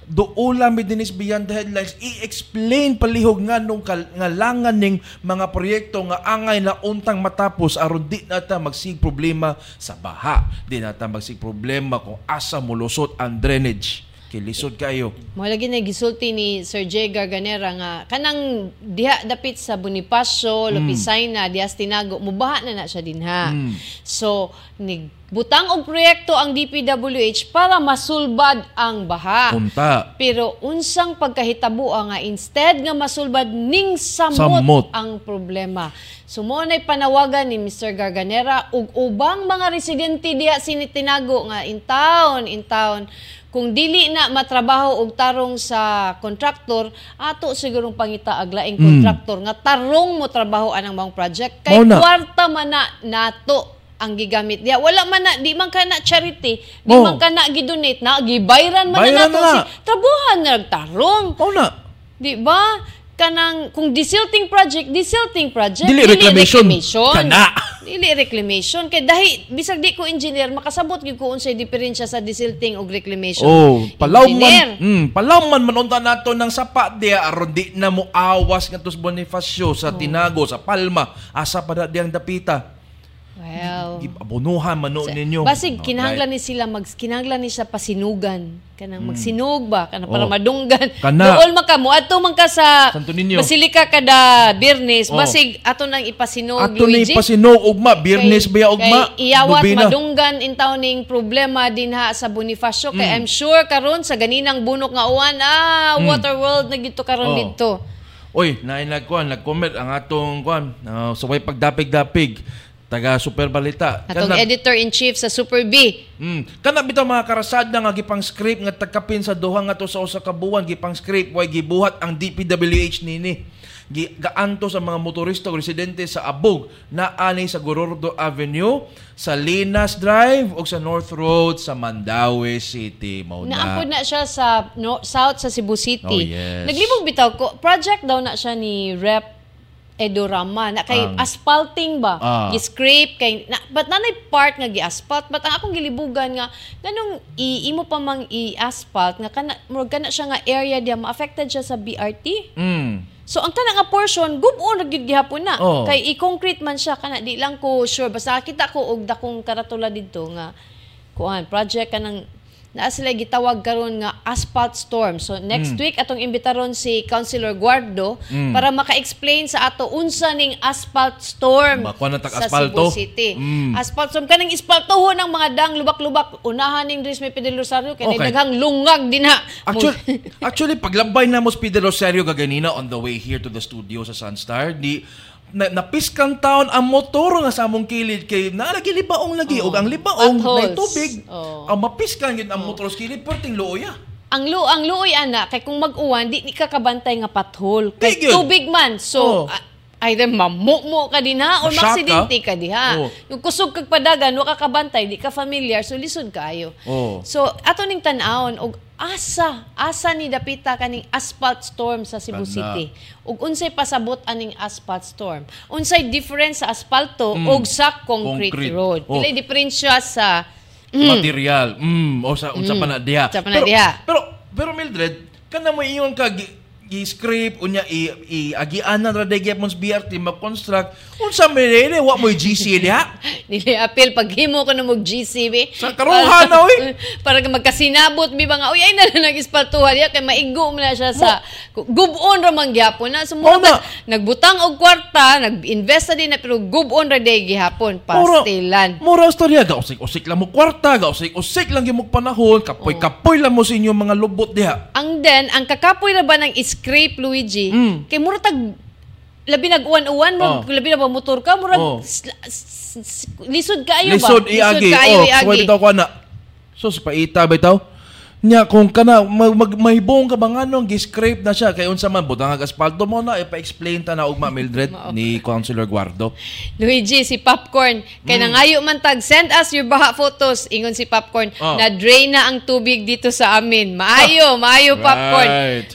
Duula mi dinis beyond the headlines. I-explain palihog nga nung kal- nga langan ning mga proyekto nga angay na untang matapos aron di nata magsig problema sa baha. Di nata magsig problema kung asa mulusot ang drainage. Kay lisod kayo. Mo lagi na gisulti ni Sir J. Garganera nga kanang diha dapit sa Bonifacio, Lopisaina, diha sa Tinago, mubaha na na siya dinha. So, nigbutang og proyekto ang DPWH para masulbad ang baha. punta Pero unsang pagkahitabo nga instead nga masulbad ning samot, Samot. ang problema. Sumonay panawagan ni Mr. Garganera ug ubang mga residente diha sinitinago nga in town, in town kung dili na matrabaho og tarong sa kontraktor, ato sigurong pangita aglaing kontraktor nga tarong mo trabaho anang mga project kay Mao na. kwarta man na nato ang gigamit diya. Wala man na, di man ka na charity, di Oo. man ka na gidonate na, gibayran man Bayran na nato na na. si trabuhan na nagtarong. Mao na Di ba? Kanang, kung desilting project, desilting project. Dili reclamation. reclamation. Kana. Dili reclamation. Kay dahi, bisag di ko engineer, makasabot gyud ko unsay diferensya sa desilting ug reclamation. Oh, palaw man, mm, palaw man manunta nato ng sapa diya aron di na mo awas nga tus Bonifacio Oh. sa Tinago sa Palma asa pa na diyang dapita. Well, Abunuhan man noon ninyo. Basig Oh, kinahanglan ni sila mag kinahanglan ni sa pasinugan. Kanang magsinog ba kanang para Hmm. Oh. madunggan. Kana. Dool man ka mo adto man ka sa. Basilika kada Birnes, Oh. basig ato nang ipasinog Ato Luigi. pasinog ugma, Biyernes Kay- baya ugma. Kay iyawat Dubina. madunggan intaw ning problema din ha sa Bonifacio Mm. kay I'm sure karon sa ganinang bunok nga uwan ah water world na gito karon Oh. didto. Oy, naay nagkuan, nag-comment ang atong kuan, uh, sa way pagdapig-dapig taga Super Balita. Atong Kana- editor-in-chief sa Super B. Mm. Kana bitaw mga karasada nga gipang script nga tagkapin sa duha nga to sa usa ka buwan gipang script way gibuhat ang DPWH nini. Gaanto sa mga motorista ug residente sa Abog na ani sa Gorordo Avenue, sa Linas Drive ug sa North Road sa Mandaue City. Mao na. Naapod na siya sa no, south sa Cebu City. Oh, yes. Naglibog bitaw ko, project daw na siya ni Rep Edorama na kay Ah. asphalting ba Ah. gi-scrape kay na, but nanay part nga gi-asphalt but ang akong gilibugan nga ganong i imo pa mang i-asphalt nga kana murag kana siya nga area diya ma-affected siya sa BRT Mm. So ang kana nga portion gub-on ra gyud gihapon na. Oo. Kay i-concrete man siya kana di lang ko sure basta kita ko og dakong karatula didto nga kuan project kanang naa sila gitawag karon nga asphalt storm. So next week atong imbitaron si Councilor Guardo Mm. para maka-explain sa ato unsa ning asphalt storm Ba, kuha na sa asfalto? Cebu City. Mm. Asphalt storm kaning ispaltohon ng mga dang lubak-lubak unahan ning Dres Pedro Rosario kay Okay. daghang lungag dinha. Actually, actually paglabay na mo Speed Rosario gaganina on the way here to the studio sa Sunstar, di na, napiskan taon ang motor nga sa among kilid kay nalagi libaong lagi Oo. og ang libaong na tubig Oo. ang mapiskan yun ang motor sa kilid perting looya ang lu ang luoy ana kay kung mag-uwan di ni ka kabantay nga pathol kay gyud. tubig man so Oh. a- either mamukmo ka dinha or Masyak ka. maksidente ka diha Oh. yung kusog kag padagan wa ka kabantay di ka familiar so lisod kaayo Oh. so ato ning tan-awon og asa asa ni dapita kaning asphalt storm sa Cebu Kana. City ug unsay pasabot aning asphalt storm unsay difference sa aspalto Mm. ug sa concrete, Concrete. road Oh. Diferensya sa material. Mm, o sa unsa pa na diha. Pero. Pero pero Mildred, kana mo iyon ka gi, gi-script unya i, i agianan ra daygyap mons BRT mag-construct unsa man ni wa mo GC diha? Dili apil paghimo ko na mo GCB. Sa karuhan na, uy. Para ka magkasinabot bi nga uy ay na lang nag-ispaltuhan ya kay maigo mo na siya sa gubon ra man gyapon na so Mo na. nagbutang og kwarta, nag-invest na din na pero gubon ra day gihapon pastilan. Mura storya ga usik-usik lang mo kwarta, ga usik-usik lang mo panahon, kapoy-kapoy lang mo sa inyong mga lubot diha. Ang den, ang kakapoy ra ba ng scrape Luigi? Mm. Kay mura tag labi nag-uwan-uwan mo, Oh. labi na ba motor ka, mura Oh. lisod kaayo ba? Lisod iagi. kaayo Oh, iagi. bitaw ko na. So sa paita bitaw. Nya kung kana mag, mag mahibong ka bang anong gi-scrape na siya kay unsa man butang ag aspalto mo na ipa-explain ta na ugma Mildred ni Councilor Guardo. Luigi, si Popcorn. Kaya Mm. nangayo man tag, send us your baha photos. Ingon si Popcorn, Oh. na-drain na ang tubig dito sa amin. Maayo, maayo Popcorn. Right.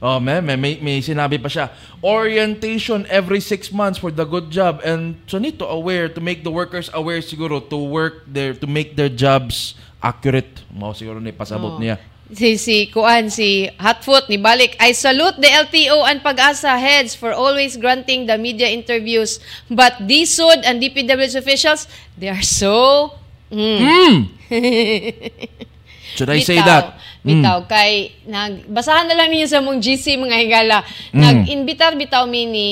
Oh, may, may, may, may sinabi pa siya. Orientation every six months for the good job. And so need to aware, to make the workers aware siguro to work their, to make their jobs accurate. Mo siguro ni pasabot Oh. niya. Si, si Kuan, si Hotfoot, ni Balik, I salute the LTO and Pag-asa heads for always granting the media interviews. But DSUD and DPWH officials, they are so... Mm. Hmm. Should I say that? Bitaw kay nag basahan na lang ninyo sa mong GC mga higala. Hmm. Nag-inbitar bitaw mi ni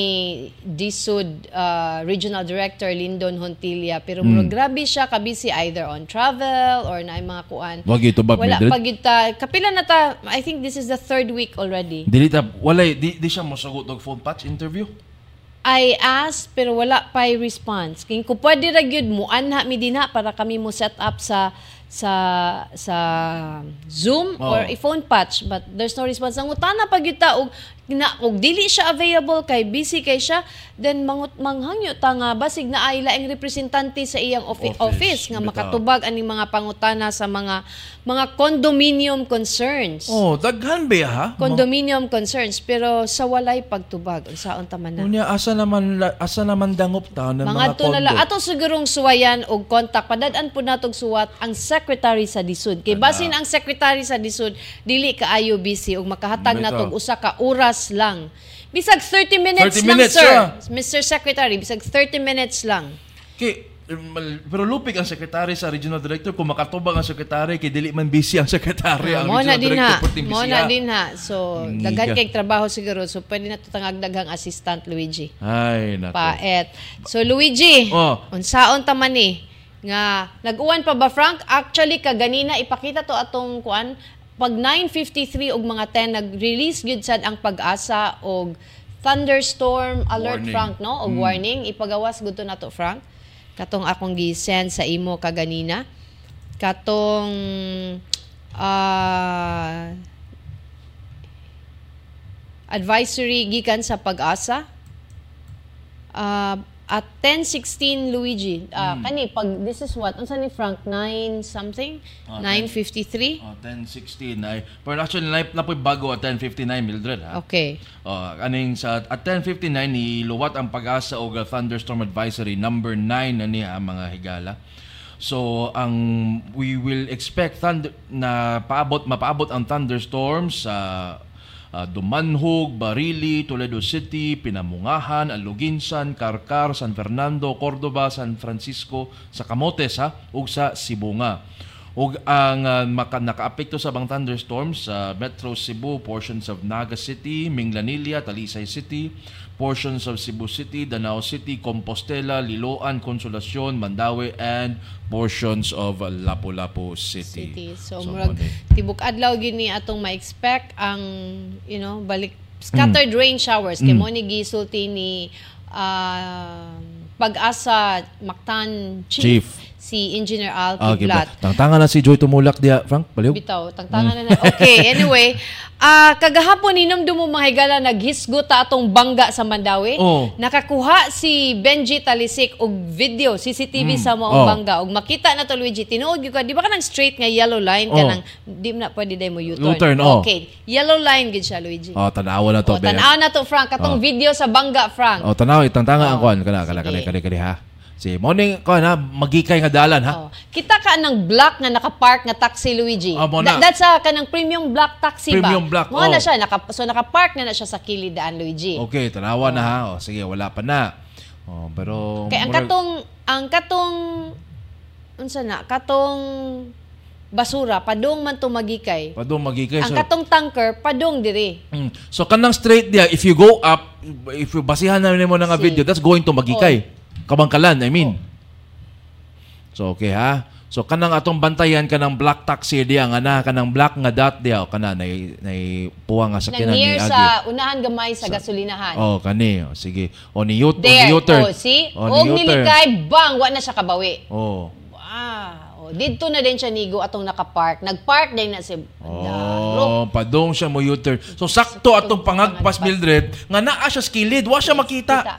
DSUD uh, Regional Director Lindon Hontilia pero murag grabe siya kabisi either on travel or na mga kuan. Wag ito ba, Wala pag ta kapila na ta I think this is the third week already. Dili ta, walay, di, di siya mosugot og phone patch interview. I asked pero wala pa response. Kung ko pwede ra gyud mo anha mi dinha para kami mo set up sa sa sa Zoom Oh. or i-phone patch but there's no response. Ang utana pag yun ta og na og dili siya available kay busy kay siya then mangut manghangyo ta nga basig na ay laing representante sa iyang office, office, Office, nga makatubag ani mga pangutana sa mga mga condominium concerns. Oh, daghan ba ha? Condominium concerns pero sa walay pagtubag unsaon ta man na. Unya asa naman asa naman dangop ta ng mga, Mga to na kondo. lang. Atong sigurong suwayan og kontak. Padadaan po natong suwat ang secretary sa DSUD. Kay basin ang secretary sa DSUD, dili kaayo busy og makahatag natog usa ka oras lang. Bisag 30 minutes 30 lang, minutes, sir. ah. Mr. Secretary, bisag 30 minutes lang. Kay mal- pero lupig ang sekretary sa regional director kung makatubag ang sekretary kay dili man busy ang sekretary ang Mo na regional din director ha. Mo na din ha. So, Ngiga. daghan kay trabaho siguro. So, pwede na tutangag daghang assistant, Luigi. Ay nako. Paet. So Luigi, Oh. unsaon ta man ni nga nag-uwan pa ba Frank? Actually kaganina ipakita to atong kuan pag 9:53 og mga 10 nag-release gyud sad ang pag-asa og thunderstorm alert Warning. Frank no og warning ipagawas gud to nato Frank. Katong akong gi-send sa imo kaganina. Katong ah advisory gikan sa pag-asa. Uh, at 10:16 Luigi. Ah, kani pag this is what unsa ni Frank 9 something? Ah, 9:53. Oh, 10:16 ay pero actually na napoy bago at 10:59 Mildred ha. Okay. Oh, aning sa at 10:59 ni luwat ang pag-asa og uh, thunderstorm advisory number 9 na niya mga higala. So ang we will expect thunder na paabot mapaabot ang thunderstorms sa uh, Dumanhog, Barili, Toledo City, Pinamungahan, Aluginsan, Carcar, San Fernando, Cordoba, San Francisco, sa Camotes ha ug sa Sibunga. Ug ang uh, maka, nakaapekto sa bang thunderstorms sa Metro Cebu, portions of Naga City, Minglanilla, Talisay City, portions of Cebu City, Danao City, Compostela, Liloan, Consolacion, Mandawi, and portions of uh, Lapu-Lapu City. City. So, So, murag tibok adlaw gini atong ma-expect ang you know balik scattered Mm. rain showers kay mo ni gisulti ni ah, pag-asa Mactan Chief, Chief. Si Engineer Al Ah, okay, Kiblat. Tangtangan na si Joy Tumulak diya, Frank. Baliw. Bitaw, tangtangan na na. Okay, anyway. ah kagahapon inom mo mga higala naghisgot ta atong bangga sa Mandawi. Oh. Nakakuha si Benji Talisik og video CCTV sa mo Oh. bangga og makita na to Luigi tinuod gyud ka di ba kanang straight nga yellow line Oh. kanang di na pwede day mo U-turn. U-turn, oh. Okay, yellow line gid siya Luigi. Oh, tanawa na to. O, be. tanaw na to Frank katong video sa bangga Frank. Oh, tanaw itangtanga ang Oh, kuan kana kana kana kana kana ha. Si morning kuan ha, magikay nga dalan ha. Oh. Kita ka ng black nga naka-park nga taxi Luigi. Ah, mo na. Tha- that's a kanang premium black taxi Premium ba? black, Mo na oh. siya naka so naka-park na na siya sa kilidaan Luigi. Okay, tanawa na ha. Oh, sige, wala pa na. Oh, pero Kay ang katong ang katong unsa na katong basura padung man to magikay. Padung magikay Ang so, katong tanker padung diri. Mm. So kanang straight dia, if you go up, if you basihan na nimo na nga video, that's going to magikay. Kabangkalan, I mean. So okay ha. So kanang atong bantayan kanang black taxi dia nga na kanang black nga dot dia o kana nay nay puwa nga Na sakyanan ni Agi. sa unahan gamay sa gasolinahan. Oh, kani. Oh, sige. O ni U- o There. ni U-turn. Oh, see? O U-turn. nilikay bang wa na siya kabawi. Oh. Wow. Dito na din siya nigo atong nakapark. Nagpark din na si. Oh, padong siya mo U-turn. So sakto atong pangagpas Mildred nga naa siya skilled, wa siya makita. Kita.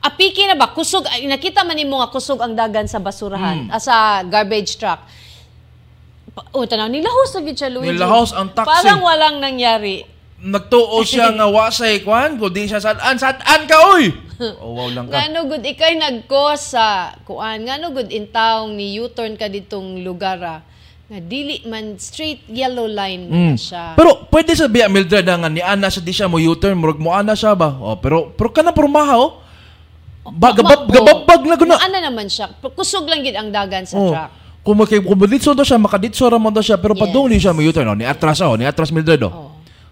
Apiki na ba? Kusog, ay, nakita man nimo nga kusog ang dagan sa basurahan, ah, sa garbage truck. Pa- Oh, tanaw, nilahos na gid siya, Luigi. Nilahos ang taxi. Parang walang nangyari. Nagtuo siya nga wasay kwan, kundi siya sadaan, sadaan ka oy. Oh, wow lang ka. Ngano gud ikay nagkos sa kuan, ngano gud intawong ni U-turn ka ditong lugar ah, nga dili man straight yellow line Mm. siya. Pero pwede sa biya Mildred nga ni ana sa di siya mo U-turn, murag mo ana siya ba? Oh, pero pero kana pormaha oh. Ba, gabab, gababag na guna. Ano naman siya? Kusog lang gid ang dagan sa Oh. truck. Kung makay kung ditso daw siya, makaditso ra man daw siya, pero Yes. padung ni siya mo U-turn, oh, ni atras oh, ni atras Mildred oh. Oh.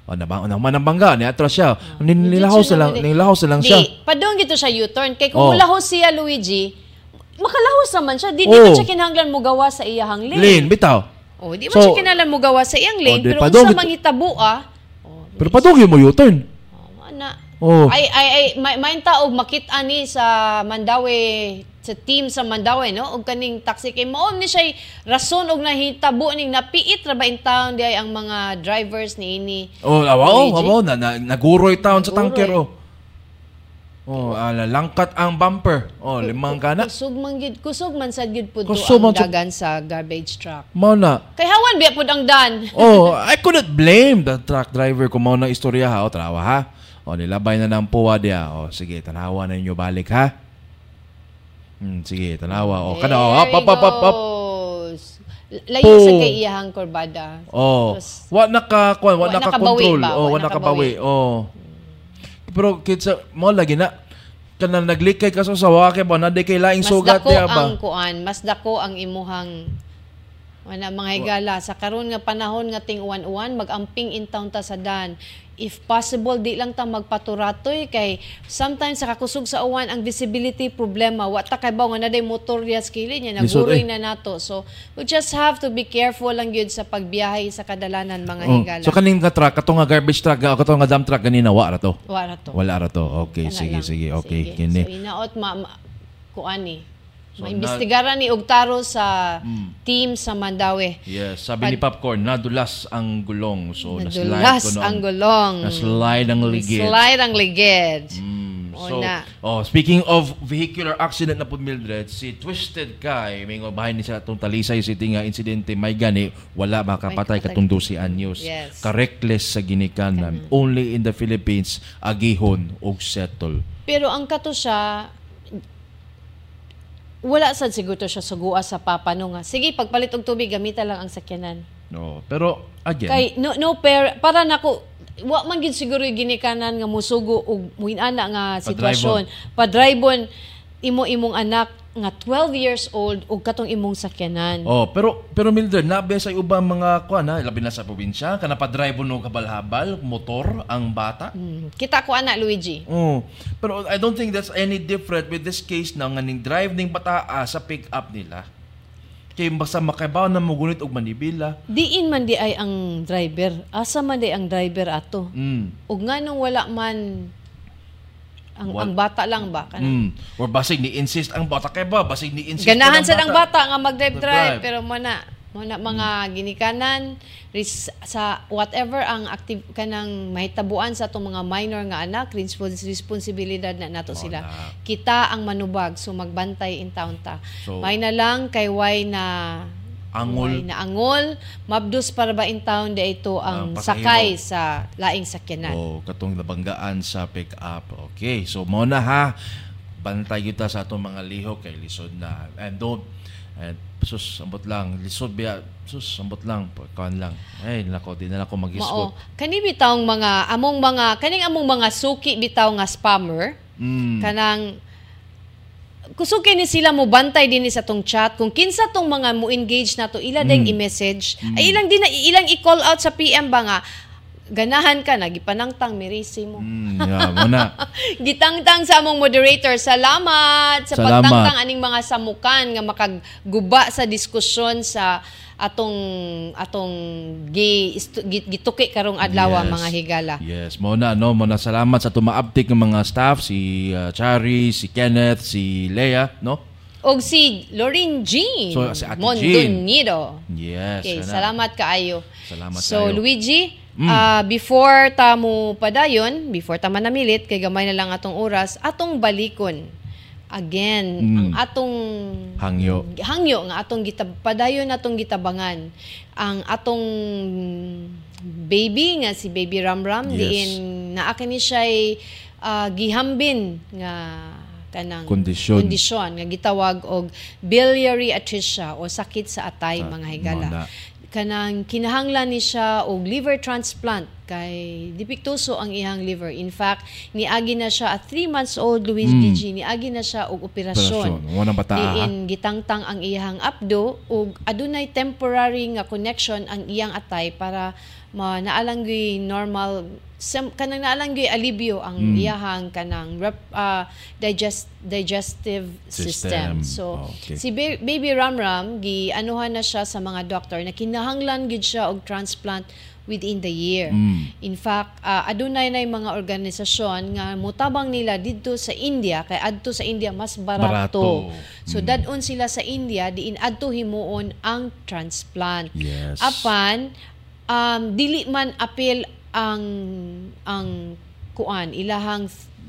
Oh, naba, naman ang bangga, ni atras siya. Oh. Ni nilahos na lang, nilahos na lang siya. Di, padung gito siya U-turn. Kay kung Oh. siya, Luigi, makalahos naman siya. Di, di Oh. siya kinahanglan mo gawa sa iyahang lane. Lane, bitaw. Oh, di man So- siya kinahanglan mo gawa sa iyang lane. Oh, di, pero padung kung sa gito- manghitabo ah, oh, Pero padung mo U-turn. Oh. Oh. Ay, ay, ay, may, may tao makita ni sa Mandawi, sa team sa Mandawi, no? Og kaning taxi kay mao ni siya rason og nahitabo ning napiit ra ba in town di ay ang mga drivers ni ini. Oh, awa, oh, Luigi. awa, na, na, naguroy town sa tanker, oh. Oh, ala, langkat ang bumper. Oh, limang kana. Kusog man gid, kusog man sad gid pud ang dagan sa garbage truck. Mao na. Kay hawan biya pud ang dan. Oh, I couldn't blame the truck driver kung mao na istorya ha. O, trawa ha. O, nilabay na ng puwa dia. O, sige, tanawa na ninyo balik ha. Hmm, sige, tanawa. O, kana, o, up, up, up, up, up. Layo sa kay iyahang kurbada. Oh, Tapos, wa naka kuan, wa wa naka nakabawi control. ba? Oh, Wa nakabawi. Oh. Pero kitsa mo lagi na kana naglikay ka sa sawa kay ba na kay laing mas sugat dako diya ba. ang kuan, mas dako ang imuhang wala mga higala sa karon nga panahon nga ting uwan-uwan magamping in town ta sa dan if possible di lang ta magpaturatoy kay sometimes sa kakusog sa uwan ang visibility problema wa ta kay ba nga naday motor ya skili niya naguroy eh. na nato so we just have to be careful lang gyud sa pagbiyahe sa kadalanan mga Oh. higala So kaning nga truck, kato nga garbage truck, kato nga dump truck ganina wa ra to. wala to Wala ra to. Okay, Kana sige, lang. sige. Okay, Sige. kini. So inaot ma, ma kuan ni. So, Maimbestigaran ni Ugtaro sa Hmm. team sa Mandawi. Yes, sabi ni Popcorn, nadulas ang gulong. So, naslide Nadulas ko noon. ang gulong. Naslide ang ligid. Slide ang ligid. Mm, O so, na. oh, speaking of vehicular accident na po Mildred, si Twisted Kai, may bahay ni sa atong Talisay City nga insidente, may gani, wala makapatay katong 12 anyos. Yes. Correctless sa ginikanan. Only in the Philippines, agihon og settle. Pero ang kato siya, wala sad siguro siya sugua sa papa no nga. Sige, pagpalit og tubig, gamita lang ang sakyanan. No, pero again, Kay no no pair para nako wa man gid siguro yung ginikanan nga musugo og muinana nga sitwasyon. Padribon imo imong anak nga 12 years old ug katong imong sakyanan. Oh, pero pero Mildred, nabe sa ubang mga kuan ha, labi na sa probinsya, kana pa drive no kabalhabal, motor ang bata. Mm, Kita ko ana Luigi. Oh, pero I don't think that's any different with this case na nga ning drive ning bataa sa pick up nila. Kay basta makabaw na mugunit og manibila. Diin man di ay ang driver. Asa man di ang driver ato. Mm. Ug nganong wala man Ang, ang bata lang ba? Kanang, Mm. Or basig ni insist ang bata kay ba? Basig ni insist Ganahan sa ng bata nga Mag-drive. mag-drive drive pero mana mana mga ginikanan ris, sa whatever ang active kanang mahitabuan sa atong mga minor nga anak respons- responsibilidad na nato Oo sila na. kita ang manubag so magbantay in town ta So- may na lang kay way na Angol. way na angol mabdus para ba in town da ito ang pasahero. sakay sa laing sakyanan O katong nabanggaan sa pick up. Okay, so mo na ha. Bantay kita sa atong mga lihok kay lisod na. And don't and sus ambot lang lisod biya sus ambot lang kan lang ay nako di na ako Mao, mag-isgot kani bitawng mga among mga kaning among mga suki bitaw nga spammer mm. kanang kusuki ni sila mo bantay din ni sa tong chat. Kung kinsa tong mga mo engage na to ila Mm. i-message. Ay ilang din na ilang i-call out sa PM ba nga? Ganahan ka na gipanangtang mirisi mo. Mm, yeah, mo na. Gitangtang sa among moderator salamat sa Salamat. pagtangtang aning mga samukan nga makagguba sa diskusyon sa atong atong gi, gituki karong adlaw Yes. mga higala Yes, mo na no, mo na salamat sa tumaabtik ng mga staff si uh, Chari, si Kenneth, si Leah, no? og si Lauren Jean So, si Ate Mondoñedo. Yes. Okay, sana. salamat kaayo. Salamat so, kayo. Luigi, Mm. ah, before ta mo padayon, before ta manamilit, kay gamay na lang atong oras, atong balikon. Again, Mm. ang atong Hangyo. hangyo nga atong gitab padayon atong gitabangan ang atong baby nga si Baby Ramram Yes. diin naa kini siya gihambin nga kanang Kondisyon. kondisyon nga gitawag og biliary atresia o sakit sa atay Sa- mga higala mao na. kanang kinahanglan ni siya og liver transplant kay dipiktuso ang iyang liver in fact niagi na siya at 3 months old Luis Mm. Gigi niagi na siya og operasyon Operasyon. Mo na bata, diin gitangtang ang iyang abdo ug adunay temporary nga connection ang iyang atay para ma naalanggoy normal sem, kanang naalanggoy alibyo ang Mm. iyahang kanang rep, ah, digest digestive System. system, so Okay. si Ba- baby Ramram gi anuhan na siya sa mga doktor na kinahanglan gid siya og transplant within the year Mm. In fact, ah, adunay na mga organisasyon nga mutabang nila didto sa India kay adto sa India mas barato. Barato. So dadon sila sa India diin adto himuon ang transplant. Yes. Apan um, dili man apil ang ang kuan ilahang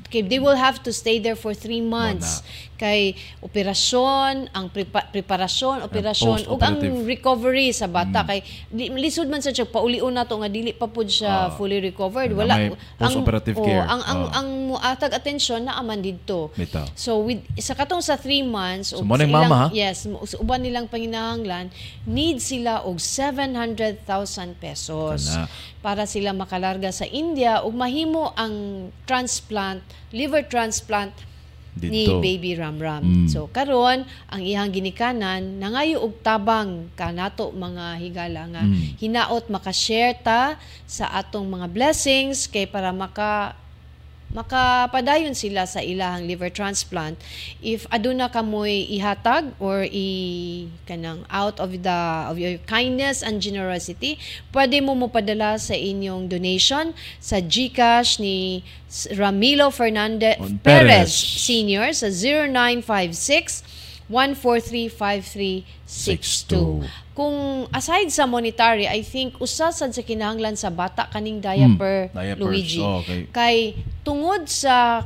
they will have to stay there for three months kay operasyon ang prepa- preparasyon operasyon ug ang recovery sa bata kay di, lisod man sa siya paulion na to nga dili pa pud siya fully recovered. Wala post-operative ang, care. oh, ang ang Ah. ang muatag atensyon na aman didto. So with sa katong sa three months So, sa yung mama, yes uban nilang panginahanglan need sila og 700,000 pesos Kana. para sila makalarga sa India. Ug mahimo ang transplant liver transplant ni Dito. baby Ramram. Mm. So karon ang iyang ginikanan nangayo og tabang kanato mga higala nga Mm. hinaot maka-share ta sa atong mga blessings kay para maka makapadayon sila sa ilahang liver transplant if aduna kamoy ihatag or i kanang out of the of your kindness and generosity pwede mo mopadala sa inyong donation sa GCash ni Ramilo Fernandez Perez Perez. Senior sa 0956 1435362 kung aside sa monetary I think usa sad sa kinahanglan sa bata kaning diaper Hmm, diapers. Luigi Oh, okay. kay tungod sa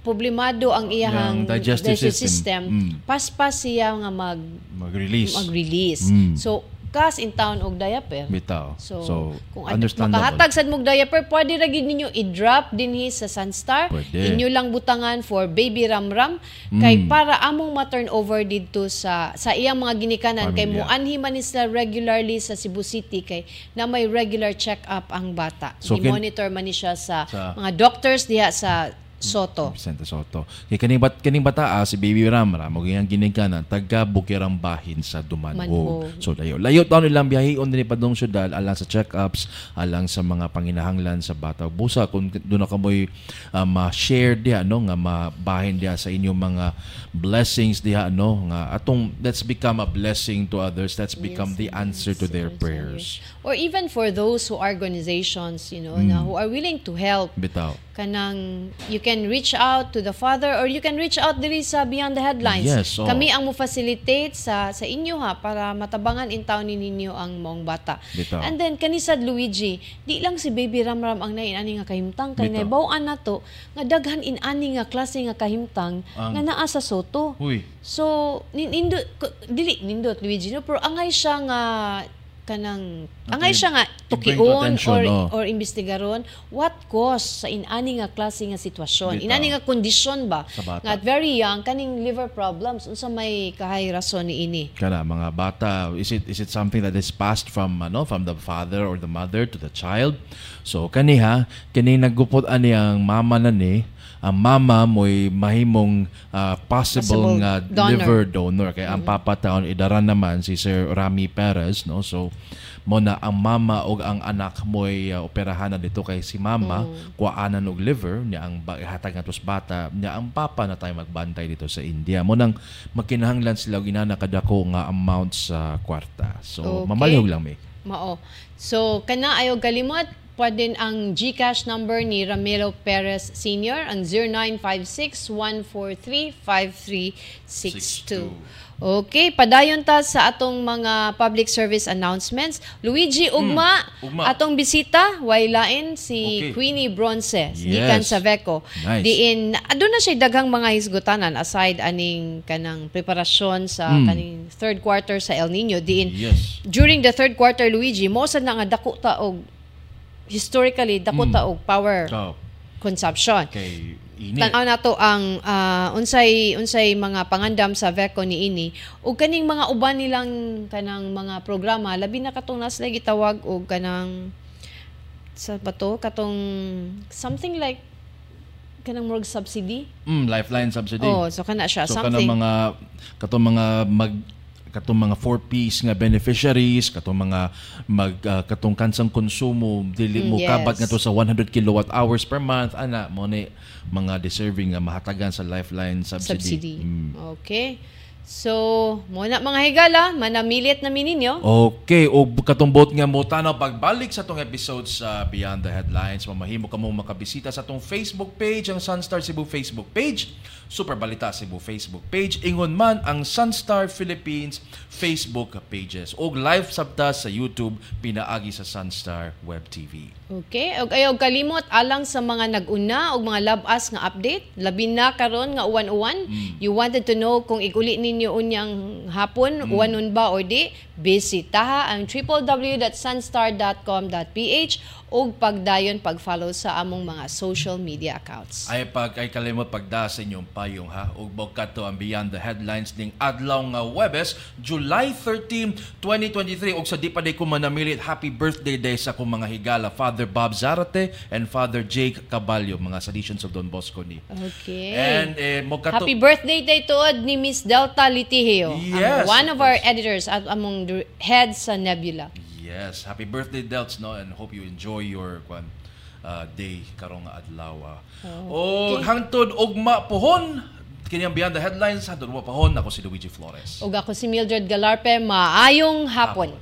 problemado ang iyahang Yang digestive system. Mm. paspas siya nga mag Mag-release. mag-release Mm. so kas in town og diaper Bitaw. So, So, kung ad- understandable. makahatag sad mong diaper, pwede ra gid ninyo i-drop dinhi sa Sunstar. Pwede. Inyo lang butangan for baby ramram kay Mm. para among ma-turn over didto sa sa iyang mga ginikanan kay Pamilya. muanhi man sila regularly sa Cebu City kay na may regular check-up ang bata. So, I-monitor man ni siya sa, Sa- mga doctors diha sa Soto. Vicente Soto. Kay kaning bat kaning bata ah, si Baby Ram ra mo giyang ginikanan taga Bukirang bahin sa Dumanhog. Manhog. So layo. Layo taon nilang biyahion dinhi padong syudad alang sa check-ups, alang sa mga panginahanglan sa bata. Busa kung doon na kamoy ah, ma-share diha no nga mabahin diha sa inyong mga blessings diha no nga atong let's become a blessing to others. Let's become the answer to their Yes, prayers. yes. Or even for those who organizations, you know, na Mm. who are willing to help Bitaw. kanang you can reach out to the father or you can reach out diri sa Beyond the Headlines. Yes, oo. Kami ang mo facilitate sa sa inyo ha para matabangan in town ni ninyo ang maong bata. Bitaw. And then kanisad Luigi, di lang si Baby Ramram ang nain ani nga kahimtang kay Bitaw. naibawaan nato nga daghan in ani nga klase nga kahimtang Ang- nga naa sa Soto. Uy. So, nin- nindot, ko- dili, nindot, Luigi, no? pero angay siya nga, kanang, angay siya nga, to tukion or, oh. or investigaron, what cause sa inani nga klase nga sitwasyon, Bitaw. inani nga kondisyon ba, nga at very young, kaning liver problems, unsa may kahay rason ni ini. kana mga bata is it is it something that is passed from ano from the father or the mother to the child so kaniha kini naggupot ani ang mama na ni ang mama mo'y mahimong ah, possible, Possible nga donor. liver donor. Kay ang papa taon idaran naman si Sir Rami Perez no? So mo na ang mama o ang anak mo'y uh, operahan na dito kay si mama. Kuaanan og liver niya ang ihatag natos bata niya ang papa na tayo magbantay dito sa India. Mo nang makinahanglan sila og inana kadako nga amount sa kwarta. So Okay. mamalihog lang may. Mao. So, kana ayaw kalimot, pwede ang GCash number ni Ramiro Perez Sr. ang 0956-143-5362. Okay, padayon ta sa atong mga public service announcements. Luigi Ugma, ugma. atong bisita, waylain si Okay. Queenie Bronce, Yes. gikan sa Veco. Nice. Diin, adun na siya daghang mga hisgutanan aside aning kanang preparasyon sa Mm. kaning third quarter sa El Nino. Diin, yes during the third quarter Luigi mo na nga dako ta og historically dako ta og power so consumption. Kay ini. Tanaw na to ang ah, unsay unsay mga pangandam sa VECO ni ini. Ug kaning mga uban nilang kanang mga programa labi na katong nas lagi gitawag og kanang sa ba to? Katong something like kanang morgue subsidy? Mm, lifeline subsidy. Oh so kana siya So something. kanang mga katong mga mag katong mga four piece nga beneficiaries katong mga mag ah, katong kansang konsumo dili mo Mm, yes. kabat nga to sa 100 kilowatt hours per month ana mo ni mga deserving nga mahatagan sa lifeline subsidy, subsidy. Mm. okay. So mo na mga higala manamilit na mininyo Okay, o katumbot nga mo tanaw pagbalik sa tong episode sa Beyond the Headlines, mamahimo ka mong makabisita sa tong Facebook page, ang Sunstar Cebu Facebook page, Super Balita Cebu Facebook page, ingon man ang Sunstar Philippines Facebook pages, o live sabta sa YouTube pinaagi sa Sunstar Web TV. Okay, ug ayaw kalimot alang sa mga nag-una og mga labas nga update, labi na karon nga uwan-uwan. You wanted to know kung iguli ninyo unyang hapon, uwanon ba or di, bisitaha ang www.sunstar.com.ph ug pagdayon pag-follow sa among mga social media accounts. Ay pag ay kalimot pagda sa inyong payong ha ug bogkat to ang Beyond the Headlines ning adlaw nga Webes July 13, 2023 ug sa di pa day ko manamilit happy birthday day sa akong mga higala Father Bob Zarate and Father Jake Caballo mga seditions of Don Bosco ni. Okay. And eh mo kato Happy birthday day tuod ni Miss Delta Litiheo, Yes, one of of our editors at among the heads sa Nebula. Yes, happy birthday Delts no and hope you enjoy your kwan uh, day karong adlaw. ah. O hangtod ugma pohon kini ang Beyond the Headlines hangtod ugma pohon ako si Luigi Flores. Ug ako si Mildred Galarpe, maayong hapon.